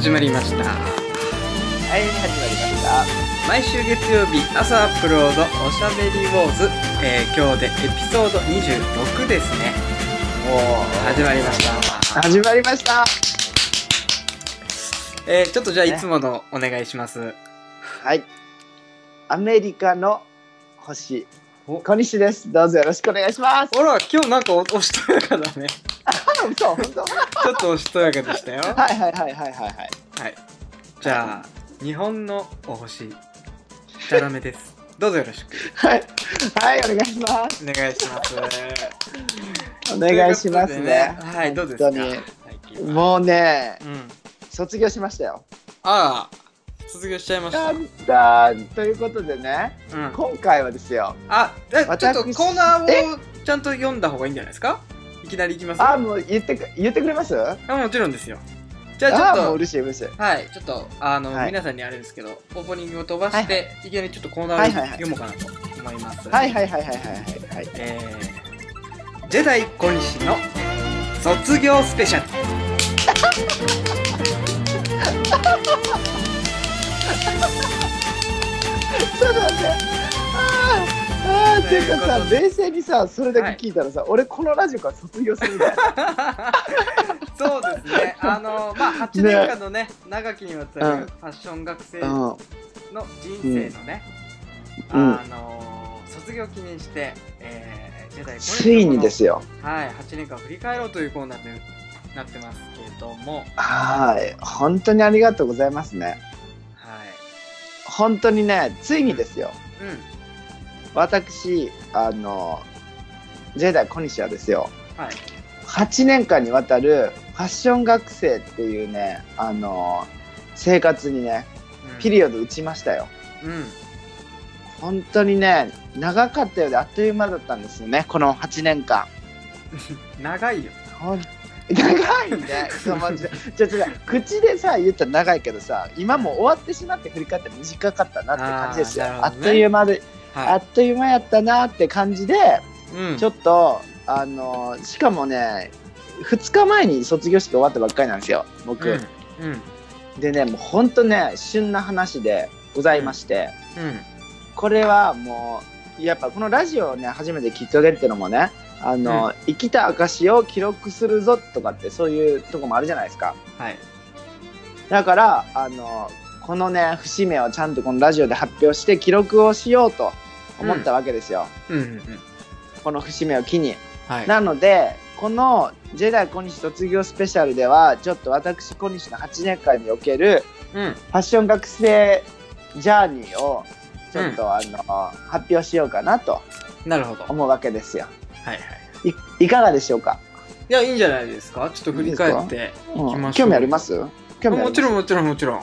始まりましたはい、始まりました。毎週月曜日朝アップロードおしゃべりウォーズ、えー今日でエピソード26ですねも始まりました始まりました。えーちょっとじゃあねいつものお願いしますはい。アメリカの星、お小西です。どうぞよろしくお願いします。ほら今日なんかおおしとやかだねあ、嘘、本当？ちょっとおしとやかでしたよ。はいはいはいはいはいはい。はい。じゃあ日本のお星ダメです。どうぞよろしく。はい、はい、お願いします。お願いします。お願いしますということでね。はいどうですか？本最近は。もうね、うん。卒業しましたよ。ああ卒業しちゃいました。やったー。ということでね、うん。今回はですよ。あえちょっ私とコーナーをちゃんと読んだ方がいいんじゃないですか？いきなりいきますあ、もう言ってく言ってくれます？ああもちろんですよじゃあちょっ嬉しい嬉しい。とはいちょっとあの、はい皆さんにあれですけどオープニングを飛ばして、はいいきなりちょっとコーナーをはいはいはい読もうかなと思いますはいはいはいはいはいはいはい。えー、ジェダイ小西の卒業スペシャル ちょっと待って。あーあー、っていうかさ、冷静にさ、それだけ聞いたらさ、俺このラジオから卒業するみたいな。そうですねあのまあ8年間のね長きにわたるうんファッション学生うん。の人生のね、うんあの卒業記念して、えー、ジェダイついにですよ。はい、8年間振り返ろうというコーナーになってますけれども、はい。本当にありがとうございますね。はい。本当にね、ついにですよ。うん。私、あの、ジェダイ小西はですよ、はい。8年間にわたるファッション学生っていうね、あの、生活にね、ピリオド打ちましたよ。うん。本当にね、長かったようであっという間だったんですよね、この8年間。長いよ。長いね。そうマジでちょちょ口でさ言ったら長いけどさ今もう終わってしまって振り返ったら短かったなって感じですよ。あ,、あっという間で、あはっという間やったなって感じで、い。うん。ちょっとあのしかもね2日前に卒業式終わったばっかりなんですよ僕。うん。うん。でねもうほんとね旬な話でございまして、うん。これはもうやっぱこのラジオをね初めてきっかけっていうのもねあの、生きた証を記録するぞとかってそういうとこもあるじゃないですかはい。だからあのこのね節目をちゃんとこのラジオで発表して記録をしようと思ったわけですよ、うん。うん。うん。この節目を機に、はい。なのでこの「ジェダイ小西卒業スペシャル」ではちょっと私小西の8年間におけるうん。ファッション学生ジャーニーをちょっと、あの発表しようかなとなるほど。はい思うわけですよはい。いいかがでしょうか、いや、いいんじゃないですか？ちょっと振り返っていきうんましょう。興味あります？興味あります？もちろんもちろんもちろん。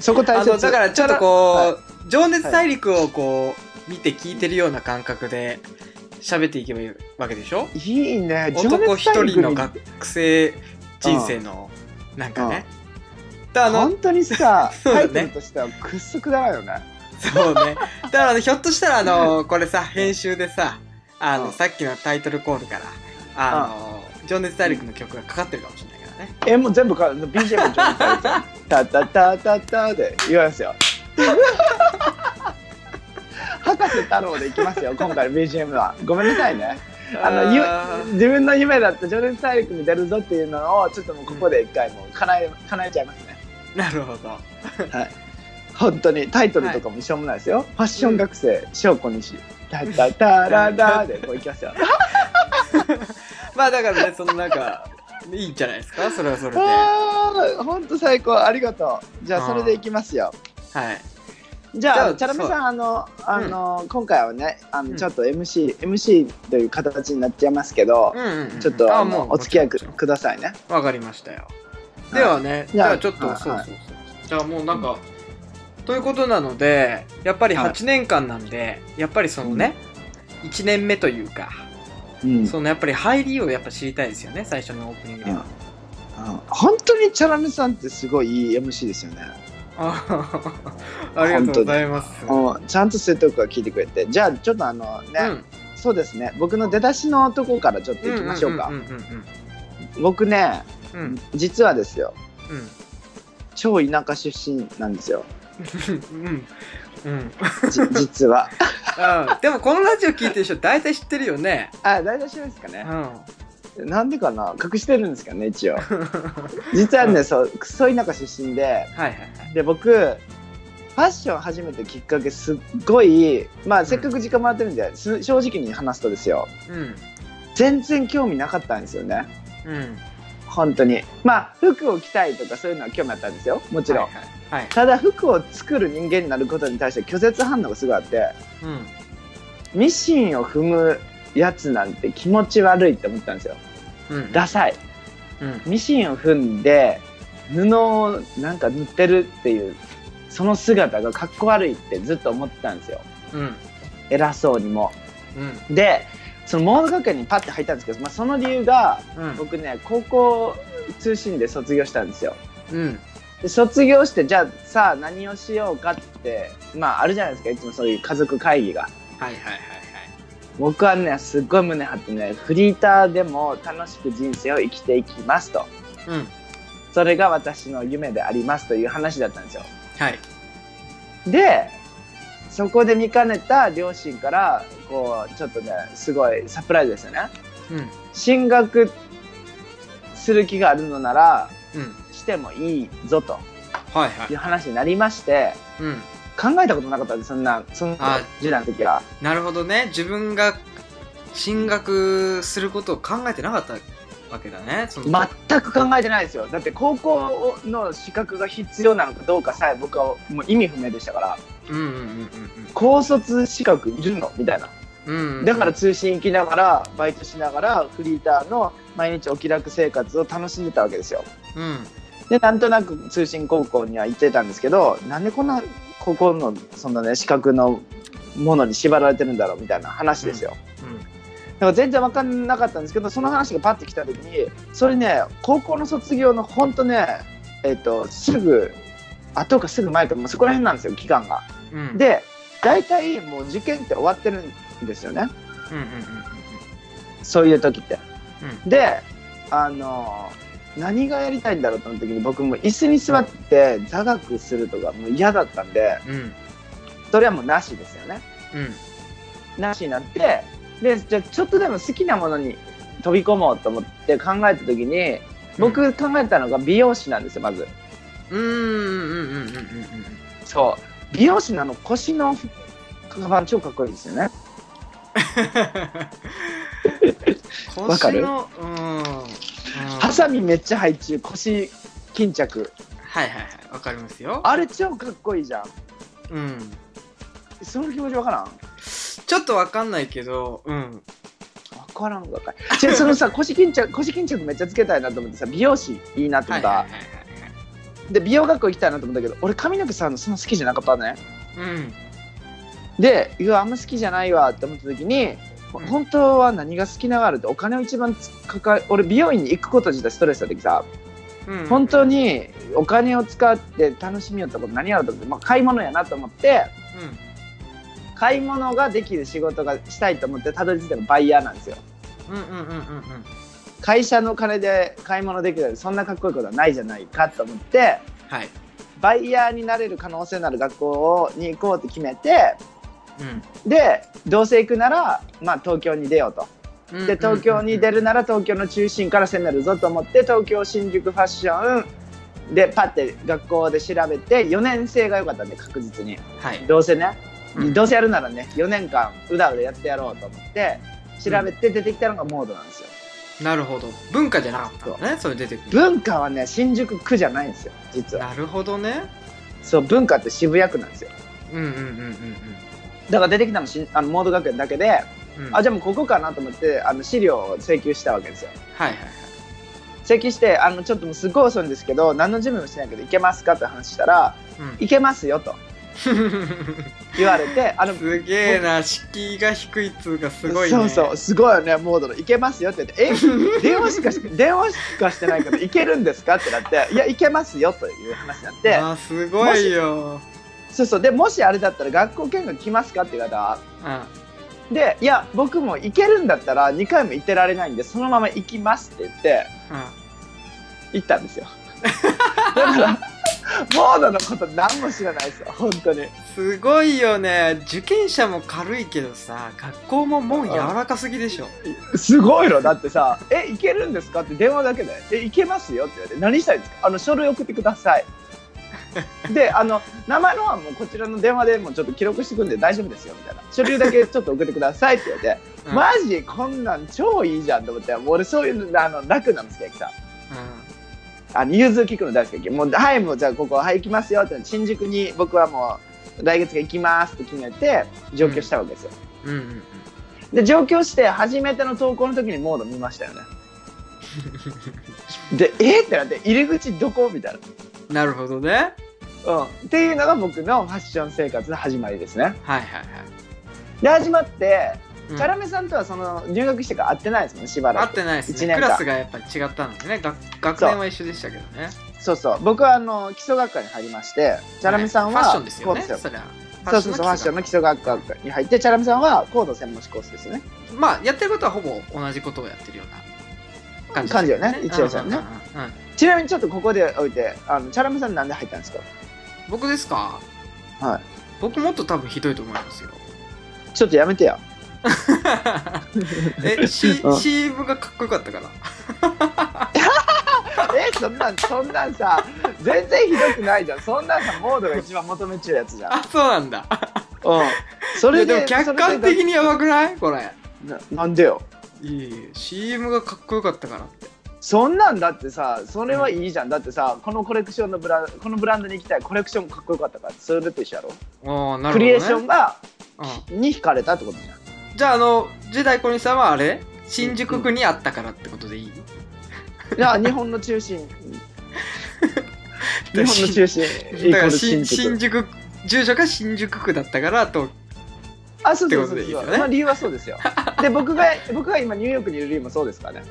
そこ大切あの、だからちょっとこう、はい情熱大陸をこう、見て聞いてるような感覚で喋っていけばいいわけでしょ？いいね。男一人のが学生人生のなんかね。だあの本当にさ、ね。タイトルとしてはくっそくだらよね。そうね。だからひょっとしたらあのこれさ編集でさあうん。のさっきのタイトルコールからあの情熱大陸の曲がかかってるかもしれないからね。えもう全部か BGM 上手タタタタタで言われますよ博士太郎でいきますよ今回の BGM は。ごめんなさいね。あのゆ自分の夢だった情熱大陸に出るぞっていうのをちょっともうここで一回もう叶え叶えちゃいますね。なるほど。本当にタイトルとかもしょうもないですよ、ファッション学生翔子西。タタタララでこういきますよ。まあだからねそのなんかいいんじゃないですか？それはそれで。はああ本当最高。ありがとう。じゃあそれでいきますよ。い。じゃあチャラメさんあのあの、今回はねあの、うん。ちょっと MC MC という形になっちゃいますけど、うんうんうん。ちょっとあのもうお付き合いくださいね。わかりましたよ。ではね、じゃあちょっと、はい。そうそうそう。じゃあもうなんか、ということなので、やっぱりはい。8年間なんで、やっぱりそのね、1年目というか、うん。そのやっぱり入りをやっぱ知りたいですよね、最初のオープニングでは。うん本当にチャラメさんってすごいいい MC ですよね、あ ありがとうございます。うん、ちゃんとそういうとこから聞いてくれて。じゃあちょっとあのね、うん。そうですね。僕の出だしのとこからちょっといきましょうか。僕ねうんうん実はですよ。うん。超田舎出身なんですよ。うん。うん。じ実は。うん。でもこのラジオ聞いてる人大体知ってるよね。あ大体知らないですかね。う、んなんでかな隠してるんですかね一応。実はね、そうクソ田舎出身で。はいはいはい。で僕ファッション始めたきっかけすっごいまあせっかく時間もらってるんで、す正直に話すとですよ。うん。全然興味なかったんですよね。うん。本当に。まあ服を着たいとかそういうのは興味あったんですよ。もちろん、はいはい、はい。ただ服を作る人間になることに対して拒絶反応がすごいあって。うん。ミシンを踏むやつなんて気持ち悪いって思ったんですよ。うんダサい。うん。ミシンを踏んで布をなんか塗ってるっていうその姿がかっこ悪いってずっと思ってたんですよ。うん。偉そうにも。うん。でそのモード学園にパッて入ったんですけど、まあ、その理由がうん。僕ね高校通信で卒業したんですよ。うん。で卒業してじゃあさあ何をしようかってまああるじゃないですかいつもそういう家族会議が。はいはいはい僕はねすっごい胸張ってねフリーターでも楽しく人生を生きていきますと。はいうん。それが私の夢でありますという話だったんですよ。はい。でそこで見かねた両親からこうちょっとねすごいサプライズですよね。うん。進学する気があるのならうん。してもいいぞとはいはい。いう話になりましてうん考えたことなかったんですそんなそんなあ時代の時は。なるほどね。自分が進学することを考えてなかったわけだね。全く考えてないですよ。だって高校の資格が必要なのかどうかさえ僕はもう意味不明でしたから。うんうんうん。高卒資格いるのみたいな。うんうんうん。だから通信行きながらバイトしながらフリーターの毎日お気楽生活を楽しんでたわけですよ。うんでなんとなく通信高校には行ってたんですけどなんでこんな高校のそんなね資格のものに縛られてるんだろうみたいな話ですよ、だから全然分かんなかったんですけどその話がパッて来た時にそれね高校の卒業のほんとねえっ、とすぐ後かすぐ前かもうそこら辺なんですよ期間が。うん。うんで大体もう受験って終わってるんですよね。うんうんそういう時って。うん。であの何がやりたいんだろうと思った時に僕も椅子に座って座学するとかもう嫌だったんでうんうんそれはもうなしですよね。うんなしになってでじゃあちょっとでも好きなものに飛び込もうと思って考えた時に僕考えたのが美容師なんですよまず。うんうんうんうんうんうんそう。美容師のあの腰のカバン超かっこいいですよね。う んわかる？うんハサミめっちゃ入っちゅう腰巾着。はいはいはい。わかりますよ。あれ超かっこいいじゃん。うん。その気持ちわからん？ちょっとわかんないけどうん。わからんがかい。違うそのさ 腰巾着腰巾着めっちゃつけたいなと思ってさ美容師いいなと思った、で美容学校行きたいなと思ったけど俺髪の毛さんのそんな好きじゃなかったね。うん。でいやあんま好きじゃないわって思った時に、うん本当は何が好きながらってお金を一番つかか俺美容院に行くこと自体ストレスだった時さ、うん。本当にお金を使って楽しみよったこと何やろうと思って、まあ、買い物やなと思って買い物ができる仕事がしたいと思ってたどり着いたのがバイヤーなんですよ。うんうんうんうんうん。うん会社の金で買い物できるそんなかっこいいことはないじゃないかと思ってはい。バイヤーになれる可能性のある学校に行こうって決めてうん。でどうせ行くなら、まあ、東京に出ようと。うんで東京に出るなら東京の中心から攻めるぞと思って東京新宿ファッションでパッて学校で調べて4年生が良かったんで確実に。はい。どうせね、うん。どうせやるならね4年間うだうだやってやろうと思って調べて出てきたのがモードなんですよ。なるほど。文化じゃなかったねそれ出てくる。文化はね新宿区じゃないんですよ実は。なるほどね。そう文化って渋谷区なんですよ。うんうんうんうんだから出てきたのしあのモード学園だけで、うん。うんあじゃあもうここかなと思ってあの資料を請求したわけですよ。はいはいはい。請求してあのちょっともうすごい遅いんですけど何の準備もしてないけど行けますかって話したらうん。行けますよと。言われてあのすげえな敷居が低いっつうかすごいね。そうそうすごいよねモードの。行けますよって言ってえ 電話しかし電話しかしてないけど行けるんですかってなっていや行けますよという話になってあすごいよそうそう。でもしあれだったら学校見学来ますかって言われたらうん。でいや僕も行けるんだったら2回も行ってられないんでそのまま行きますって言って行ったんですよ。だからモードのこと何も知らないですよ本当に。すごいよね。受験者も軽いけどさ学校も門柔らかすぎでしょ。すごいの。だってさ「えいけるんですか?」って電話だけで「えいけますよ」って言われて「何したいんですか？あの書類送ってください」であの名前のはもうこちらの電話でもちょっと記録してくんで大丈夫ですよみたいな。書類だけちょっと送ってくださいって言われて、うん。マジこんなん超いいじゃんと思ってもう俺そういうのあの楽なんですけどさあの融通聞くの大好きもうはいもうじゃあここはい行きますよって新宿に僕はもう来月が行きますって決めて上京したわけですよ、うん。うんうんで上京して初めての投稿の時にモード見ましたよね。でえってなって入り口どこ？みたいなるほどね。な、うん、っていうのが僕のファッション生活の始まりですね。はいはいはい。で始まって、うん。チャラメさんとはその入学してから会ってないですもんねしばらく。合ってないです一年間。ねクラスがやっぱり違ったんですね。学学年は一緒でしたけどね。そうそう。僕はあの基礎学科に入りましてチャラメさんは、ファッションですよねそりゃ。そうそうそうファッションの基礎学科。に入ってチャラメさんはコード専門志コースですよね。まあやってることはほぼ同じことをやってるような感じ感じよね一応さね。うんうんうんうんちなみにちょっとここでおいてあのチャラメさんなんで入ったんですか？僕ですか？はい。僕もっと多分ひどいと思いますよ。ちょっとやめてよ え、C うん。CM がかっこよかったから。えそんなんそんなんさ全然ひどくないじゃん。そんなんさモードが一番求めちゅうやつじゃん。あそうなんだ。うん。それでいやでも客観的にやばくない？これ。ななんでよ？いえいえ CM がかっこよかったからってそんなんだってさそれはいいじゃん。だってさこのコレクションのブランこのブランドに行きたいコレクションもかっこよかったからそれと一緒やろ。ああなるほど、ね、クリエーションがうん。に惹かれたってことじゃんじゃああのジェダイ小西さんはあれ？新宿区にあったからってことでいい？いや日本の中心。日本の中心イーコールだから新新宿新宿住所が新宿区だったからと。あそうそうそうってことでいいすよね。まあ、理由はそうですよ。で僕が僕が今ニューヨークにいる理由もそうですからね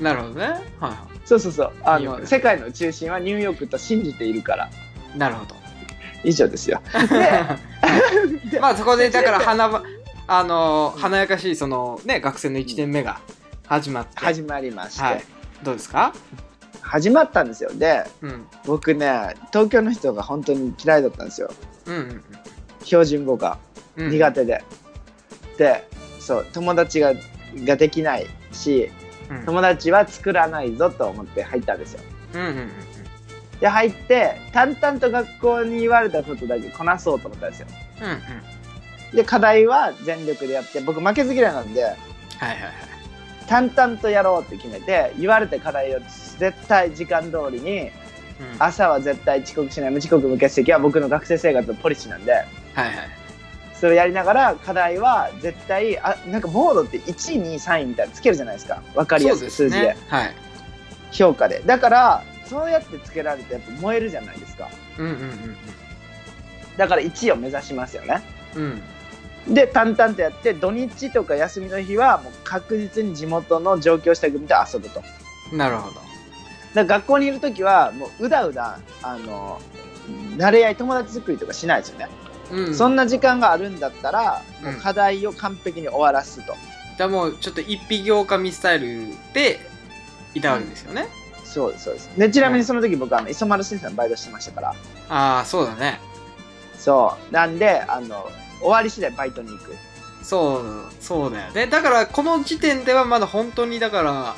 なるほどね。はいはそうそうそう。あの世界の中心はニューヨークと信じているから。いなるほど。以上ですよ。でまあそこでだから花ばあの華やかしいそのね学生の1年目が始まって、始まりまして、はい。どうですか？始まったんですよ。でうん。僕ね東京の人が本当に嫌いだったんですよ。うんうん標準語がうん。苦手で、でそう友達がができないしうん友達は作らないぞと思って入ったんですよ。で入って淡々と学校に言われたことだけこなそうと思ったんですよ。で課題は全力でやって僕負けず嫌いなんではいはいはい。淡々とやろうって決めて言われた課題を絶対時間通りにうん。朝は絶対遅刻しない無遅刻無欠席は僕の学生生活のポリシーなんで。はいはいそれをやりながら課題は絶対あなんかモードって1位2位3位みたいなのつけるじゃないですか。分かりやすく数字で。ね。はい。評価で。だからそうやってつけられてやっぱ燃えるじゃないですか。うんうんうんだから1位を目指しますよね。うん。で淡々とやって土日とか休みの日はもう確実に地元の上京した組と遊ぶと。なるほど。ら学校にいる時はもううだうだあの慣れ合い友達作りとかしないですよね、うん。そんな時間があるんだったらもううん課題を完璧に終わらすと、じゃあもうちょっと一匹狼スタイルでいたわけですよね、そうですそうです。でちなみにその時僕はあの磯丸先生のバイトしてましたから。ああそうだね。そう。なんであの終わり次第バイトに行く。そうそうだよね。だからこの時点ではまだ本当にだから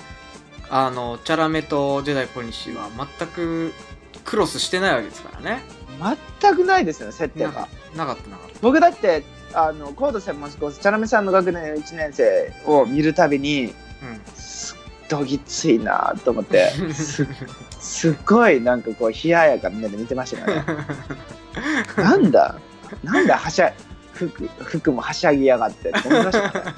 あのチャラメとジェダイ小西は全くクロスしてないわけですからね全くないですよね接点ながなかったなかっ僕だってあのコード専門志コースチャラメさんの学年1年生を見るたびにたすっどぎついなと思ってうんすすっごいなんかこう冷ややかみんなで見てましたよね。なんだ？なんだ？はしゃ服服もはしゃぎやがってって思いましたからね。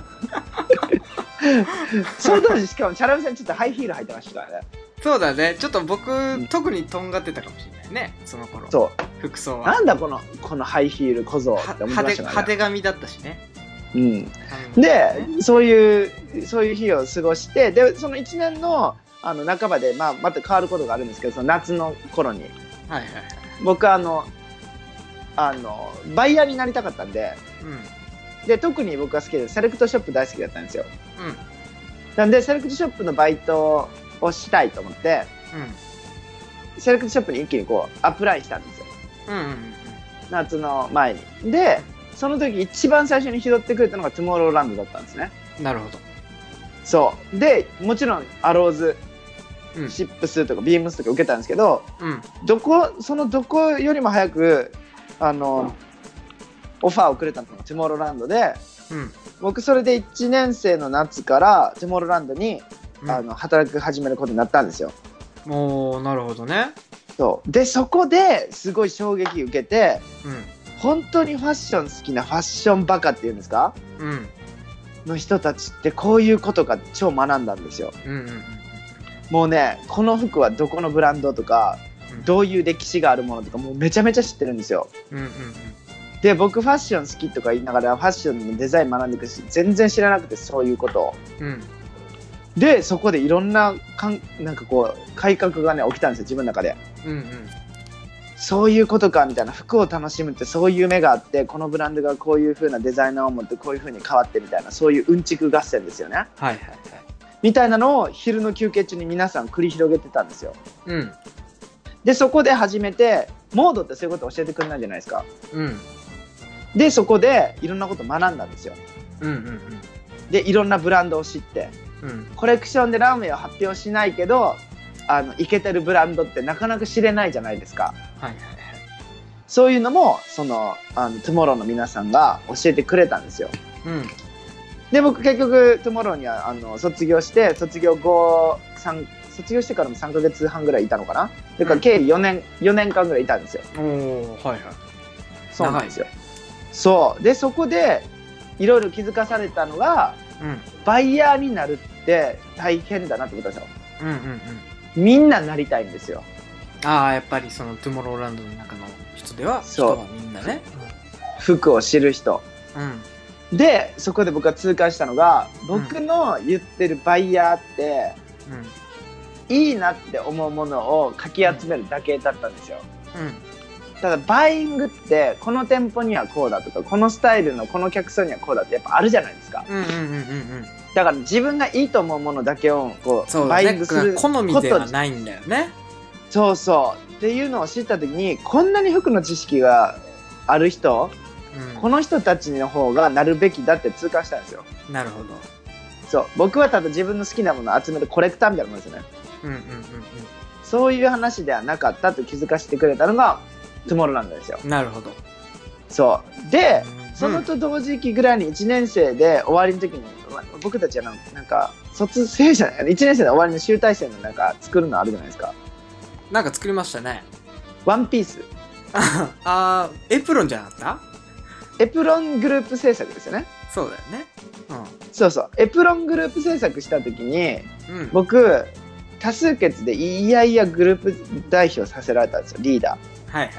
その当時しかもチャラメさんちょっとハイヒール履いてましたからねそうだね。ちょっと僕、ん。特にとんがってたかもしれないね。その頃。そ服装うは。なんだこのこのハイヒール小僧はって思ってたから。ね派手髪だったしね。うん。うんでそういうそういう日を過ごしてでその1年のあの半ばで、まあ、また変わることがあるんですけどその夏の頃に。はいはいはい。僕あのあのバイヤーになりたかったんで。うん。で特に僕が好きでセレクトショップ大好きだったんですよ。うん。なんでセレクトショップのバイトをしたいと思ってセレクトショップに一気にこうアプライしたんですよ。うん。うん。夏の前に。でその時一番最初に拾ってくれたのがトゥモローランドだったんですね。うんなるほど。そう。でもちろんアローズうん。シップスとかビームスとか受けたんですけどうん。どこそのどこよりも早くあのオファーをくれたのがトゥモローランドでうん。僕それで1年生の夏からトゥモローランドに、うん。あの働く始めることになったんですよ。おーなるほどね。そう。でそこですごい衝撃受けてうん。本当にファッション好きなファッションバカっていうんですか？うん。の人たちってこういうことが超学んだんですよ。うんうんうん。もうねこの服はどこのブランドとかうん。どういう歴史があるものとかもうめちゃめちゃ知ってるんですよ。うんうんで僕ファッション好きとか言いながらファッションのデザイン学んでいくし全然知らなくてそういうことを。うんうんでそこでいろんなかんなんかこう改革がね起きたんですよ自分の中で。うんうんそういうことかみたいな服を楽しむってそういう目があってこのブランドがこういう風なデザイナーを持ってこういう風に変わってみたいなそういううんちく合戦ですよね。はいはいはい。みたいなのを昼の休憩中に皆さん繰り広げてたんですよ。うん。でそこで初めてモードってそういうこと教えてくれないじゃないですか。うん。でそこでいろんなこと学んだんですよ。うんうん。でいろんなブランドを知ってコレクションでランウェイを発表しないけどあのイケてるブランドってなかなか知れないじゃないですか。はいはいはい。そういうのもそのあのトゥモローの皆さんが教えてくれたんですよ。うん。で僕結局トゥモローにはあの卒業して卒業後三卒業してからも3ヶ月半ぐらいいたのかな？だからうん。計4年4年間ぐらいいたんですよ。おおはいはい。そうなんですよ。そう。でそこでいろいろ気づかされたのがうん。バイヤーになるって大変だなってことですようんうんうん。みんななりたいんですよ。ああやっぱりそのトゥモローランドの中の人ではそう。人はみんなね。服を知る人。うん。でそこで僕が痛感したのが僕の言ってるバイヤーって、うん。いいなって思うものをかき集めるだけだったんですよ。うん。ただバイイングってこの店舗にはこうだとかこのスタイルのこの客層にはこうだってやっぱあるじゃないですか。うんうんうんうんうんだから自分がいいと思うものだけをこうバイインする好みではないんだよね。そうそう。っていうのを知った時にこんなに服の知識がある人この人たちの方がなるべきだって痛感したんですよ。うんなるほど。そう。僕はただ自分の好きなものを集めるコレクターみたいなものですよね。うんうんうんそういう話ではなかったと気づかせてくれたのがトゥモローランドですよ。うんなるほど。そう。でうんそのと同時期ぐらいに1年生で終わりの時にま僕たちはなんか卒生じゃない1年生で終わりの集大成のなんか作るのあるじゃないですか。なんか作りましたね。ワンピース。ああエプロンじゃなかった？エプロングループ制作ですよね。そうだよね。そうそう。エプロングループ制作した時にうん。うん僕多数決でいやいやグループ代表させられたんですよ。リーダー。はいはい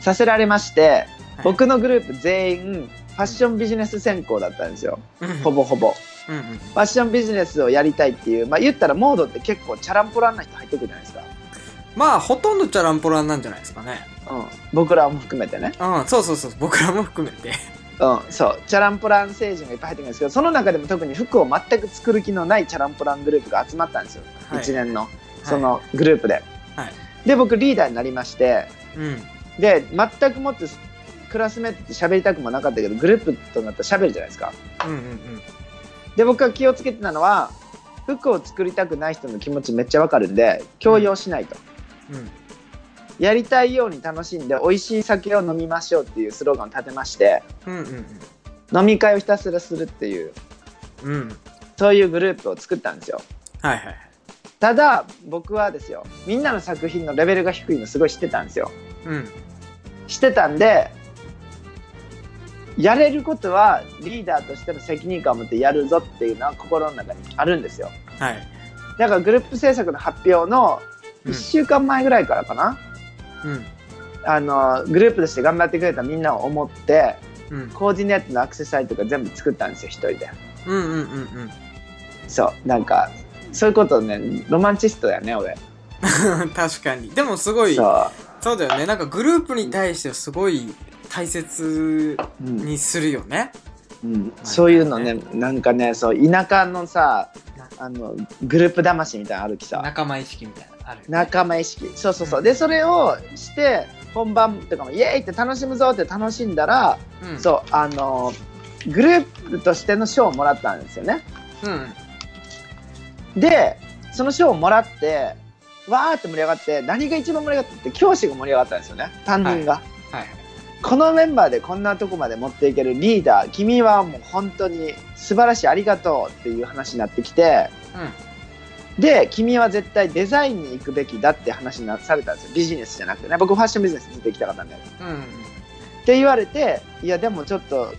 させられまして、はい僕のグループ全員ファッションビジネス専攻だったんですよ。はいほぼほぼ。うんうん。ファッションビジネスをやりたいっていうまあ言ったらモードって結構チャランポランな人入ってくるじゃないですか、まあほとんどチャランポランなんじゃないですかね。うん、僕らも含めてね。うんそうそうそう。僕らも含めて。うんそう。チャランポラン星人がいっぱい入ってくるんですけどその中でも特に服を全く作る気のないチャランポラングループが集まったんですよ、はい。1年のそのグループで、はい。で僕リーダーになりまして。うん。で全くもってクラスメートって喋りたくもなかったけどグループとなったら喋るじゃないですか。うんうんうん。で僕は気をつけてたのは服を作りたくない人の気持ちめっちゃわかるんで強要しないと、うん。やりたいように楽しんで美味しい酒を飲みましょうっていうスローガンを立てましてうんうん飲み会をひたすらするっていううんうん。そういうグループを作ったんですよ。はいはいはい。ただ僕はですよみんなの作品のレベルが低いのすごい知ってたんですよ。うん。知ってたんでやれることはリーダーとしての責任感を持ってやるぞっていうのは心の中にあるんですよ。はい。だからグループ制作の発表のうん。1週間前ぐらいからかな、うん。あのグループとして頑張ってくれたみんなを思ってうん。コーディネートのアクセサリーとか全部作ったんですよ一人で。うんうんうんうん。そう。なんかそういうことねロマンチストだよね俺。確かに。でもすごいそそうだよね。なんかグループに対してすごい大切う、うんにするよね。うん、そういうのねなんかねそう田舎のさあのグループ魂みたいなのあるきさ。仲間意識みたいなあるよね。仲間意識。そうそうそう。でそれをして本番とかもイエーイって楽しむぞって楽しんだら、うん。そうあのグループとしての賞をもらったんですよね。うん。でその賞をもらってわーって盛り上がって何が一番盛り上がったって教師が盛り上がったんですよね。担任が、はいこのメンバーでこんなとこまで持っていけるリーダー君はもう本当に素晴らしいありがとうっていう話になってきてで君は絶対デザインに行くべきだって話になされたんですよ。ビジネスじゃなくて。ね僕ファッションビジネスずっと行きたかったんでっうん。うんて言われていやでもちょっと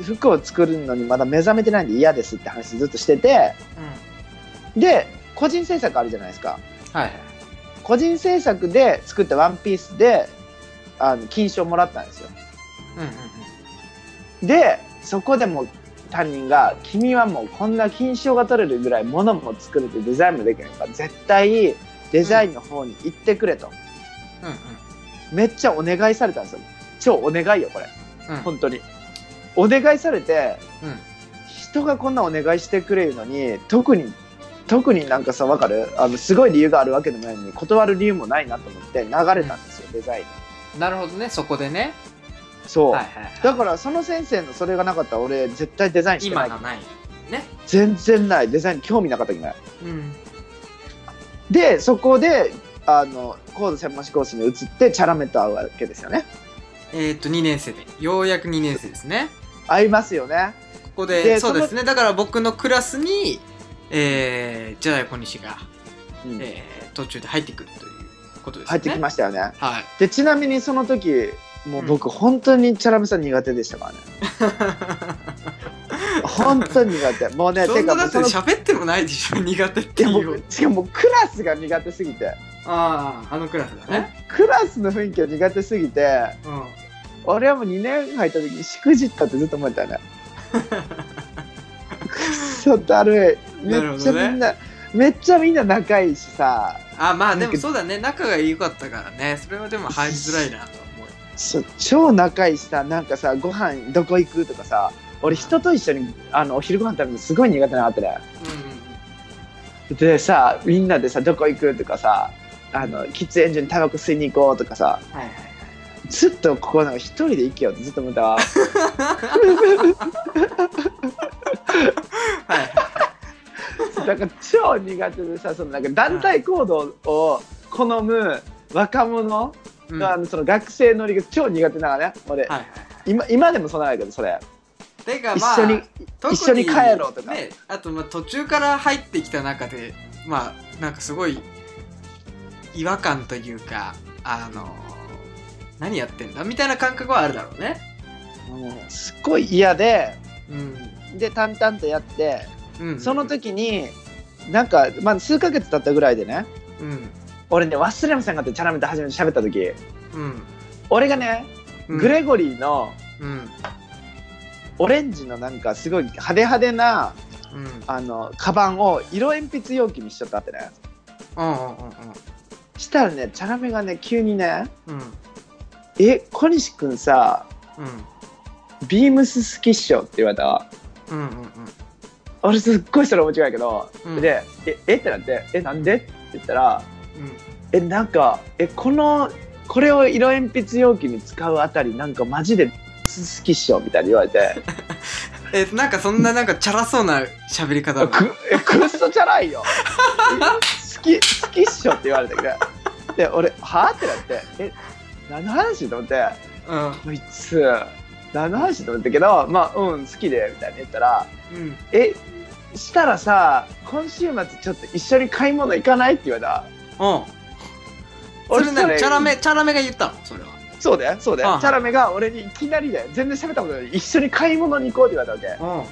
服を作るのにまだ目覚めてないんで嫌ですって話ずっとしててで個人制作あるじゃないですか。はいはい。個人制作で作ったワンピースであの金賞もらったんですよ。うんうんでそこでも担任が「君はもうこんな金賞が取れるぐらいものも作れてデザインもできるから絶対デザインの方に行ってくれ」と、うんうん。めっちゃお願いされたんですよ。超お願いよこれ。うん。本当に。お願いされてうん。人がこんなお願いしてくれるのに特に特になんかさ分かる？あのすごい理由があるわけでもないのに断る理由もないなと思って流れたんですよ、デザイン。になるほどねそこでね。そう、はいはいはい。だからその先生のそれがなかったら俺絶対デザインしてない。今がないね。全然ない。デザインに興味なかったけどない。うん。でそこであの高度専門志コースに移ってチャラメと会うわけですよね。えっと2年生で。ようやく2年生ですね。会いますよね。ここででそうですね。だから僕のクラスにえー、ジェダイ小西が、うん。えー途中で入ってくるということですね。入ってきましたよね。はい。でちなみにその時もう僕、本当にチャラメさん苦手でしたからね。本当に苦手。もうねそんなだって喋ってもないでしょ苦手っていううしかもクラスが苦手すぎて。あああのクラスだね。クラスの雰囲気が苦手すぎてうん。俺はもう2年入った時にしくじったってずっと思ってたね。く そだるい。めっちゃみんな、めっちゃみんな仲いいしさあまあでもそうだね。仲が良かったからね。それはでも入りづらいなと思う。ち超仲いいしさなんかさご飯どこ行くとかさ俺人と一緒にあのお昼ご飯食べるのすごい苦手なかったねうんでさみんなでさどこ行くとかさあの喫煙所にタバコ吸いに行こうとかさはいはいはいずっとここなんか一人で行けよってずっと思ったわ。はいはいだから超苦手でさそのなんか団体行動を好む若者うん。が、その学生乗りが超苦手なのね俺、はいはい今今でもそうなんだけどそれ。てかまあ一緒に特一緒に帰ろうとか。ね、あとまあ途中から入ってきた中でまあなんかすごい違和感というかあの何やってんだ？みたいな感覚はあるだろうね。もうすっごい嫌でうん、で淡々とやってうん、その時になんか、まあ、数ヶ月経ったぐらいでねうん。俺ね忘れませんかってチャラメと初めて喋った時。うん。俺がね、うん。グレゴリーのうん。オレンジのなんかすごい派手派手なうん。あのカバンを色鉛筆容器にしちゃったってね。うんうんしたらねチャラメがね急にねうん。うん「え小西くんさうん。ビームス好きっしょ」って言われたわ。うんうん俺すっごいそれ面白いけど、うん。で「ええ？ってなって「えなんで?」って言ったらうん「えなんかえこのこれを色鉛筆容器に使うあたりなんかマジで好きっしょ」みたいに言われて。えなんかそんななんかチャラそうな喋り方。だくえくっそチャラいよ。好き好きっしょって言われたけど。で俺は？あってなって。え何の話？と思って。うん。こいつ何の話と思ったけどまあうん好きでみたいに言ったらうん。えしたらさ今週末ちょっと一緒に買い物行かないって言われた。うん。それ何チャラメチャラメが言ったの？それは。そうだよそうだあよチャラメが俺にいきなりで全然喋ったことない。一緒に買い物に行こうって言われたわ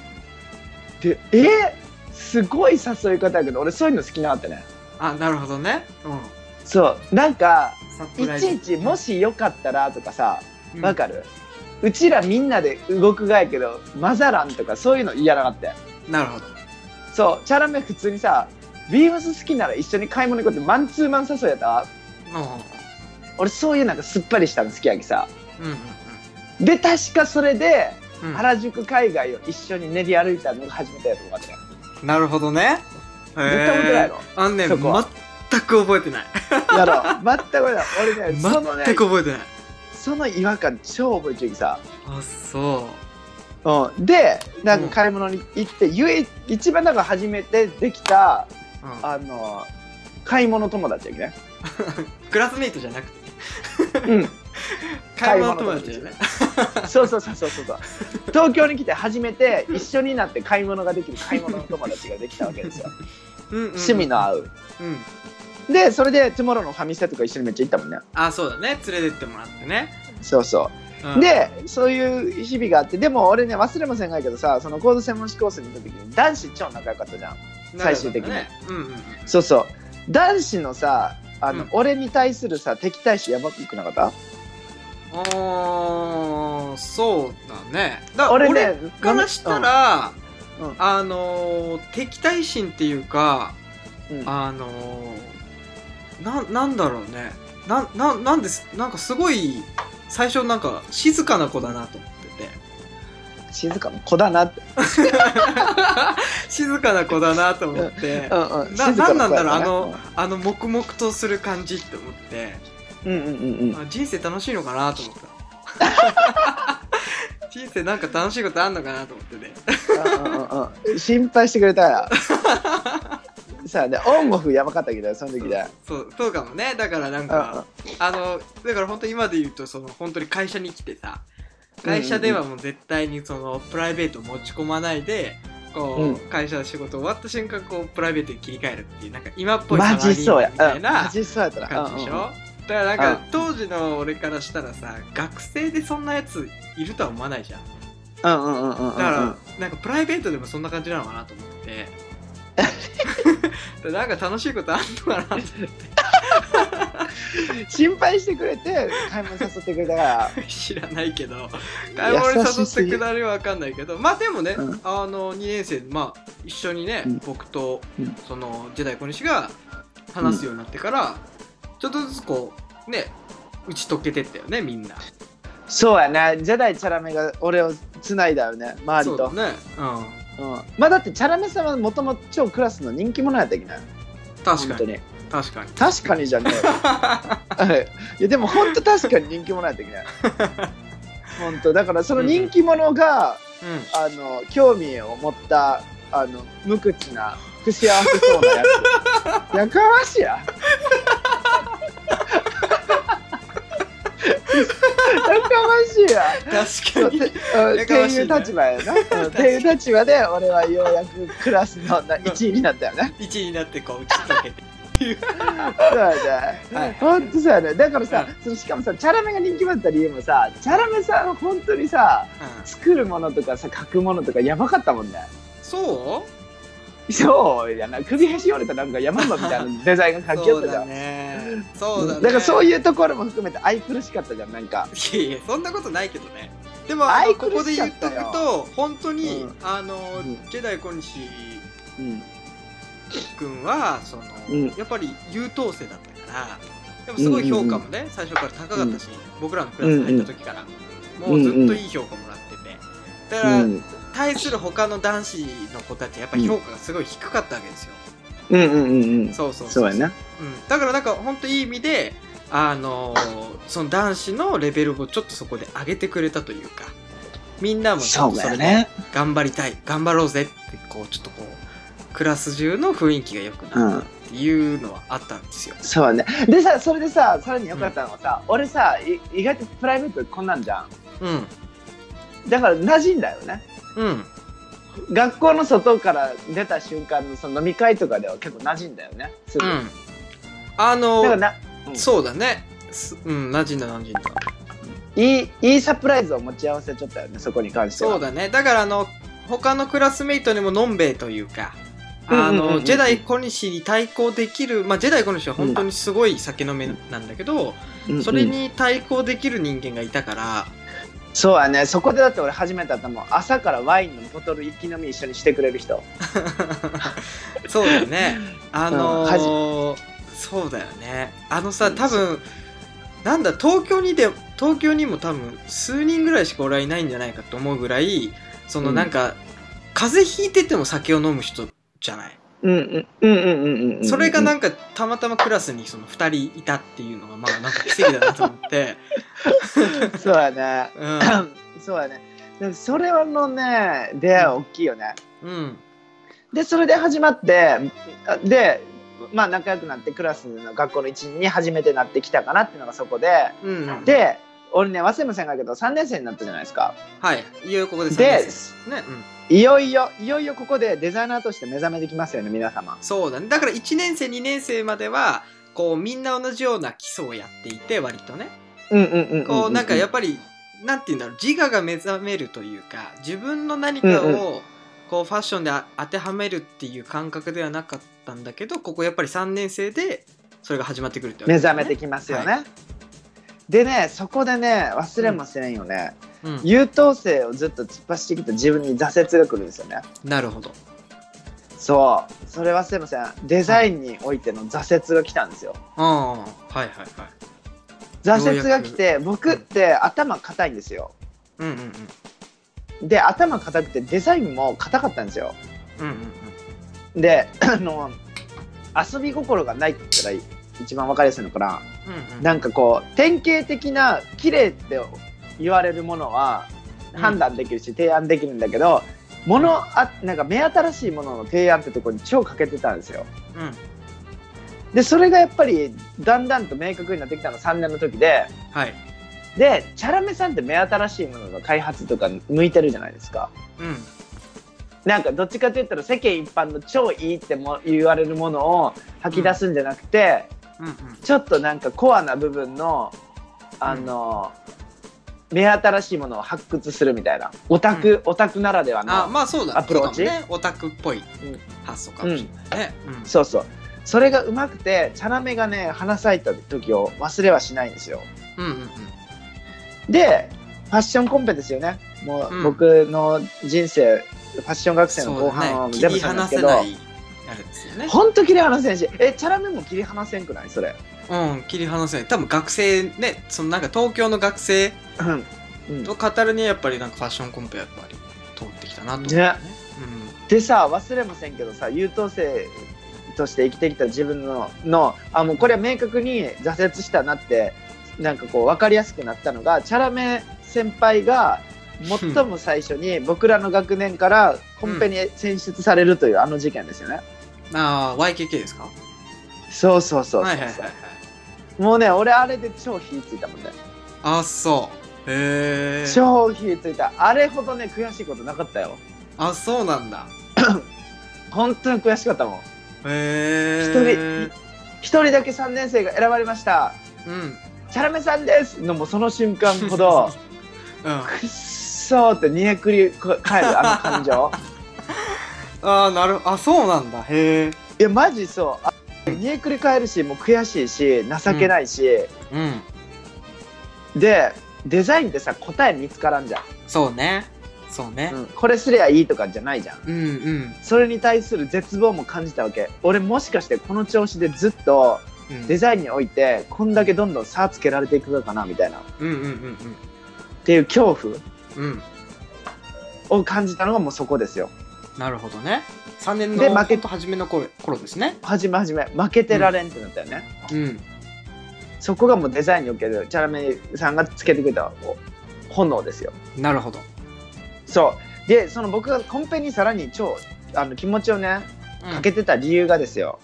け。うん。でえすごい誘い方やけど俺そういうの好きなってね。あなるほどね。うん。そうなんかいちいちもしよかったらとかさうん。わかる、うちらみんなで動くがやけど混ざらんとかそういうの嫌なかったよなるほど。そうチャラメ普通にさビームス好きなら一緒に買い物行こうってマンツーマン誘いやった？俺そういうなんかすっぱりしたの好きやけさ。んうんうん。で確かそれでうん。原宿海外を一緒に練り歩いたのが初めてやと思って。ねなるほどね。絶対思ってないの？あのね、そこは。全く覚えてない。やろ全く覚えてない。俺ね 全く覚えてないその違和感超覚えてるさ。あそう。ん、でなんか買い物に行って、唯一一番なんか初めてできたう、うん、あの買い物友達やけね。クラスメイトじゃなくて。うん。買い物友達ね。そうそうそうそうそうそう。東京に来て初めて一緒になって買い物ができる買い物の友達ができたわけですよ。うんうんうん。趣味の合う。うんでそれでトゥモローのファミステとか一緒にめっちゃ行ったもんね。あそうだね。連れてってもらってね、そうそう。うん、でそういう日々があってでも俺ね忘れませんがいけどさそのコード専門志コースに行った時に男子超仲良かったじゃん。最終的に。ねうんうんうん。そうそう。男子のさあの、うん。俺に対するさ敵対視やばくなかった？あーそうだね。だから俺俺ねからしたら、うん。うん。あのー敵対心っていうかうん。あのーななんだろうね。なななんですなんかすごい最初なんか静かな子だなと思ってて。静かな子だなって。静かな子だなと思って。うんうんな静かなんなんだろうあのあの黙々とする感じって思って。うんうんうんうん。あ人生楽しいのかなと思った。人生なんか楽しいことあんのかなと思ってね。心配してくれたら さあね。オンオフやばかったけどその時でそうそうかもね。だからなんうんかあのだから本当今で言うとその本当に会社に来てさ会社ではもう絶対にそのプライベートを持ち込まないでこう、うん。会社の仕事終わった瞬間こうプライベートに切り替えるっていうなんか今っぽいマジそうや。サラリーマンみたいな感じでしょ、うだからなんか、うん当時の俺からしたらさ学生でそんなやついるとは思わないじゃん。うんうんうんうんだから、なんかプライベートでもそんな感じなのかなと思って なんか楽しいことあんのかなって。心配してくれて買い物誘ってくれたから。知らないけど。買い物に誘ってくだりは分かんないけど。まあでもね、うん。あの2年生まあ一緒にね、うん。僕と、うん。そのジェダイ小西が話すようになってから、ちょっとずつこうね打ち解けてったよねみんな。そうやね。ジェダイチャラメが俺をつないだよね周りと。そうだね。うんうん、まあだってチャラメさんはもともと超クラスの人気者やったきね確かに。確かに。確かにじゃねえよ。い。やでも本当確かに人気者やったきね本当。だからその人気者が、うん。あの興味を持ったあの無口な不幸せそうなやつ。やかましやましいや。確かに。っていう立場やな、うんっていう立場で俺はようやくクラスのな1位になったよね。1位になってこう打ち解けて。そうやねはい。本当そうやね。だからさ、そのしかもさチャラメが人気だった理由もさチャラメさん本当にさうん。作るものとかさ書くものとかやばかったもんね。そう？そうやな首へし折れたなんか山馬みたいなデザインが書きよそうだったじゃんね。そうだね。だからそういうところも含めて愛くるしかったじゃんなんか。いやいやそんなことないけどね。でもここで言っとくと本当に、うん。あの、ん。ジェダイ小西うん君はその、うん。やっぱり優等生だったからでもすごい評価もね、最初から高かったし、僕らのクラスに入った時から、もうずっといい評価もらってて。だから、うん対する他の男子の子たちやっぱ評価がすごい低かったわけですよ、うんうんうんうん。そうそうそうやな。うん、だからなんか本当いい意味であのーその男子のレベルをちょっとそこで上げてくれたというかみんなもちょっそうとそれで頑張りたい頑張ろうぜってこうちょっとこうクラス中の雰囲気が良くなったっていうのはあったんですよ、そうやね。でさそれでささらに良かったのはさ、俺さい意外とプライベートこんなんじゃん。うん。だから馴染んだよねうん。学校の外から出た瞬間のその飲み会とかでは結構馴染んだよね。すぐ、うん。あのーだからな、うん。そうだね。すうん馴染んだ馴染んだ。いいいいサプライズを持ち合わせちゃったよねそこに関しては。そうだね。だからあの他のクラスメイトにものんべえというかあうんうんうんうん。のジェダイ小西に対抗できるまあジェダイ小西は本当にすごい酒飲めなんだけど、うんうん。それに対抗できる人間がいたから、そうやね。そこでだって俺初めて会ったもん。朝からワインのボトル一気飲み一緒にしてくれる人。そうだよね。あのうんーそうだよね。あのさ多分なんだ東京にで東京にも多分数人ぐらいしか俺はいないんじゃないかと思うぐらいそのうんなん。か、風邪ひいてても酒を飲む人じゃない？うんうん。うんうんうんうんそれがなんかたまたまクラスにその2人いたっていうのがまあなんか奇跡だなと思って、そうやね。うん。そうやね。それのね出会いは大きいよね、うん。でそれで始まってあでまあ仲良くなってクラスの学校の一員に初めてなってきたかなっていうのがそこで。うん。で俺ね忘れませんがけど3年生になったじゃないですか。はい。いよここで3で年生。ですね、うん、いよいよいよいよここでデザイナーとして目覚めてきますよね皆様。そうだね。だから1年生2年生まではこうみんな同じような基礎をやっていて割とね。うんうんうんこうなんかやっぱぱりなんて言うんだろう。自我が目覚めるというか自分の何かをうんこうファッションであ当てはめるっていう感覚ではなかったんだけどここやっぱり3年生でそれが始まってくるってわけね。覚めてきますよね、でねそこでね忘れもせんよね、うん、優等生をずっと突っ走ってきた自分に挫折が来るんですよね。なるほど。そう。それ忘れません。デザインにおいての挫折が来たんですよ。ああはいはいはい。挫折が来て僕って頭硬いんですよ。うんうんうん。で頭硬くてデザインも硬かったんですよ。うんうんうん。で あの遊び心がないって言ったら一番分かりやすいのかな。うんうん。なんかこう典型的な綺麗って言われるものは判断できるし提案できるんだけど、ものあなんか目新しいものの提案ってところに超欠けてたんですよ。うん。でそれがやっぱりだんだんと明確になってきたのが3年の時で。はい。でチャラメさんって目新しいものの開発とか向いてるじゃないですか。うん。なんかどっちかといったら世間一般の超いいっても言われるものを吐き出すんじゃなくて、うん。うんちょっとなんかコアな部分のあの、目新しいものを発掘するみたいな。オタク、オタクならではのあまあそうだアプローチ？ねオタクっぽい発想かもしれないね。うん。そうそう。それがうまくてチャラメがね花咲いた時を忘れはしないんですよ。うんうんうん。でファッションコンペですよね。もう、うん。僕の人生ファッション学生の後半を全部り離したんですけど、せないあれですよね。ほんと切り離せんし。えチャラメも切り離せんくない？それうん切り離せない。多分学生ねそのなんか東京の学生うん。うん。と語るにはやっぱりなんかファッションコンペやっぱり通ってきたなと思うね。ね。でさ忘れませんけどさ優等生として生きてきた自分ののあもうこれは明確に挫折したなってなんかこう分かりやすくなったのがチャラメ先輩が最も最初に僕らの学年からコンペに選出されるというあの事件ですよね。うん。ああ YKK ですか？そうそうそうそう、はいはいはいはいもうね俺あれで超火ついたもんね。あそう。へえ超火ついた。あれほどね悔しいことなかったよ。あそうなんだ。本当に悔しかったもん。へえ一人一人だけ3年生が選ばれました。うん。チャラメさんです！のもうその瞬間ほど うん。くっそーって煮えくり返るあの感情。ああなるあそうなんだ。へえいやマジそう。あ煮えくり返るしもう悔しいし情けないし、うん。でデザインってさ答え見つからんじゃん、そうね。そうね。うん。これすりゃいいとかじゃないじゃん。うんうん。それに対する絶望も感じたわけ。俺もしかしてこの調子でずっとうん。デザインにおいてこんだけどんどん差つけられていくのかなみたいな。っうんうんうん。ていう恐怖うんうん。を感じたのがもうそこですよなるほどね。3年ので負け。と初めの頃頃ですね。はじめはじめ。負けてられんってなったよね、うん。そこがもうデザインにおけるチャラメさんがつけてくれた炎ですよ。なるほど。そう。でその僕がコンペにさらに超あの気持ちをねうん。かけてた理由がですよ、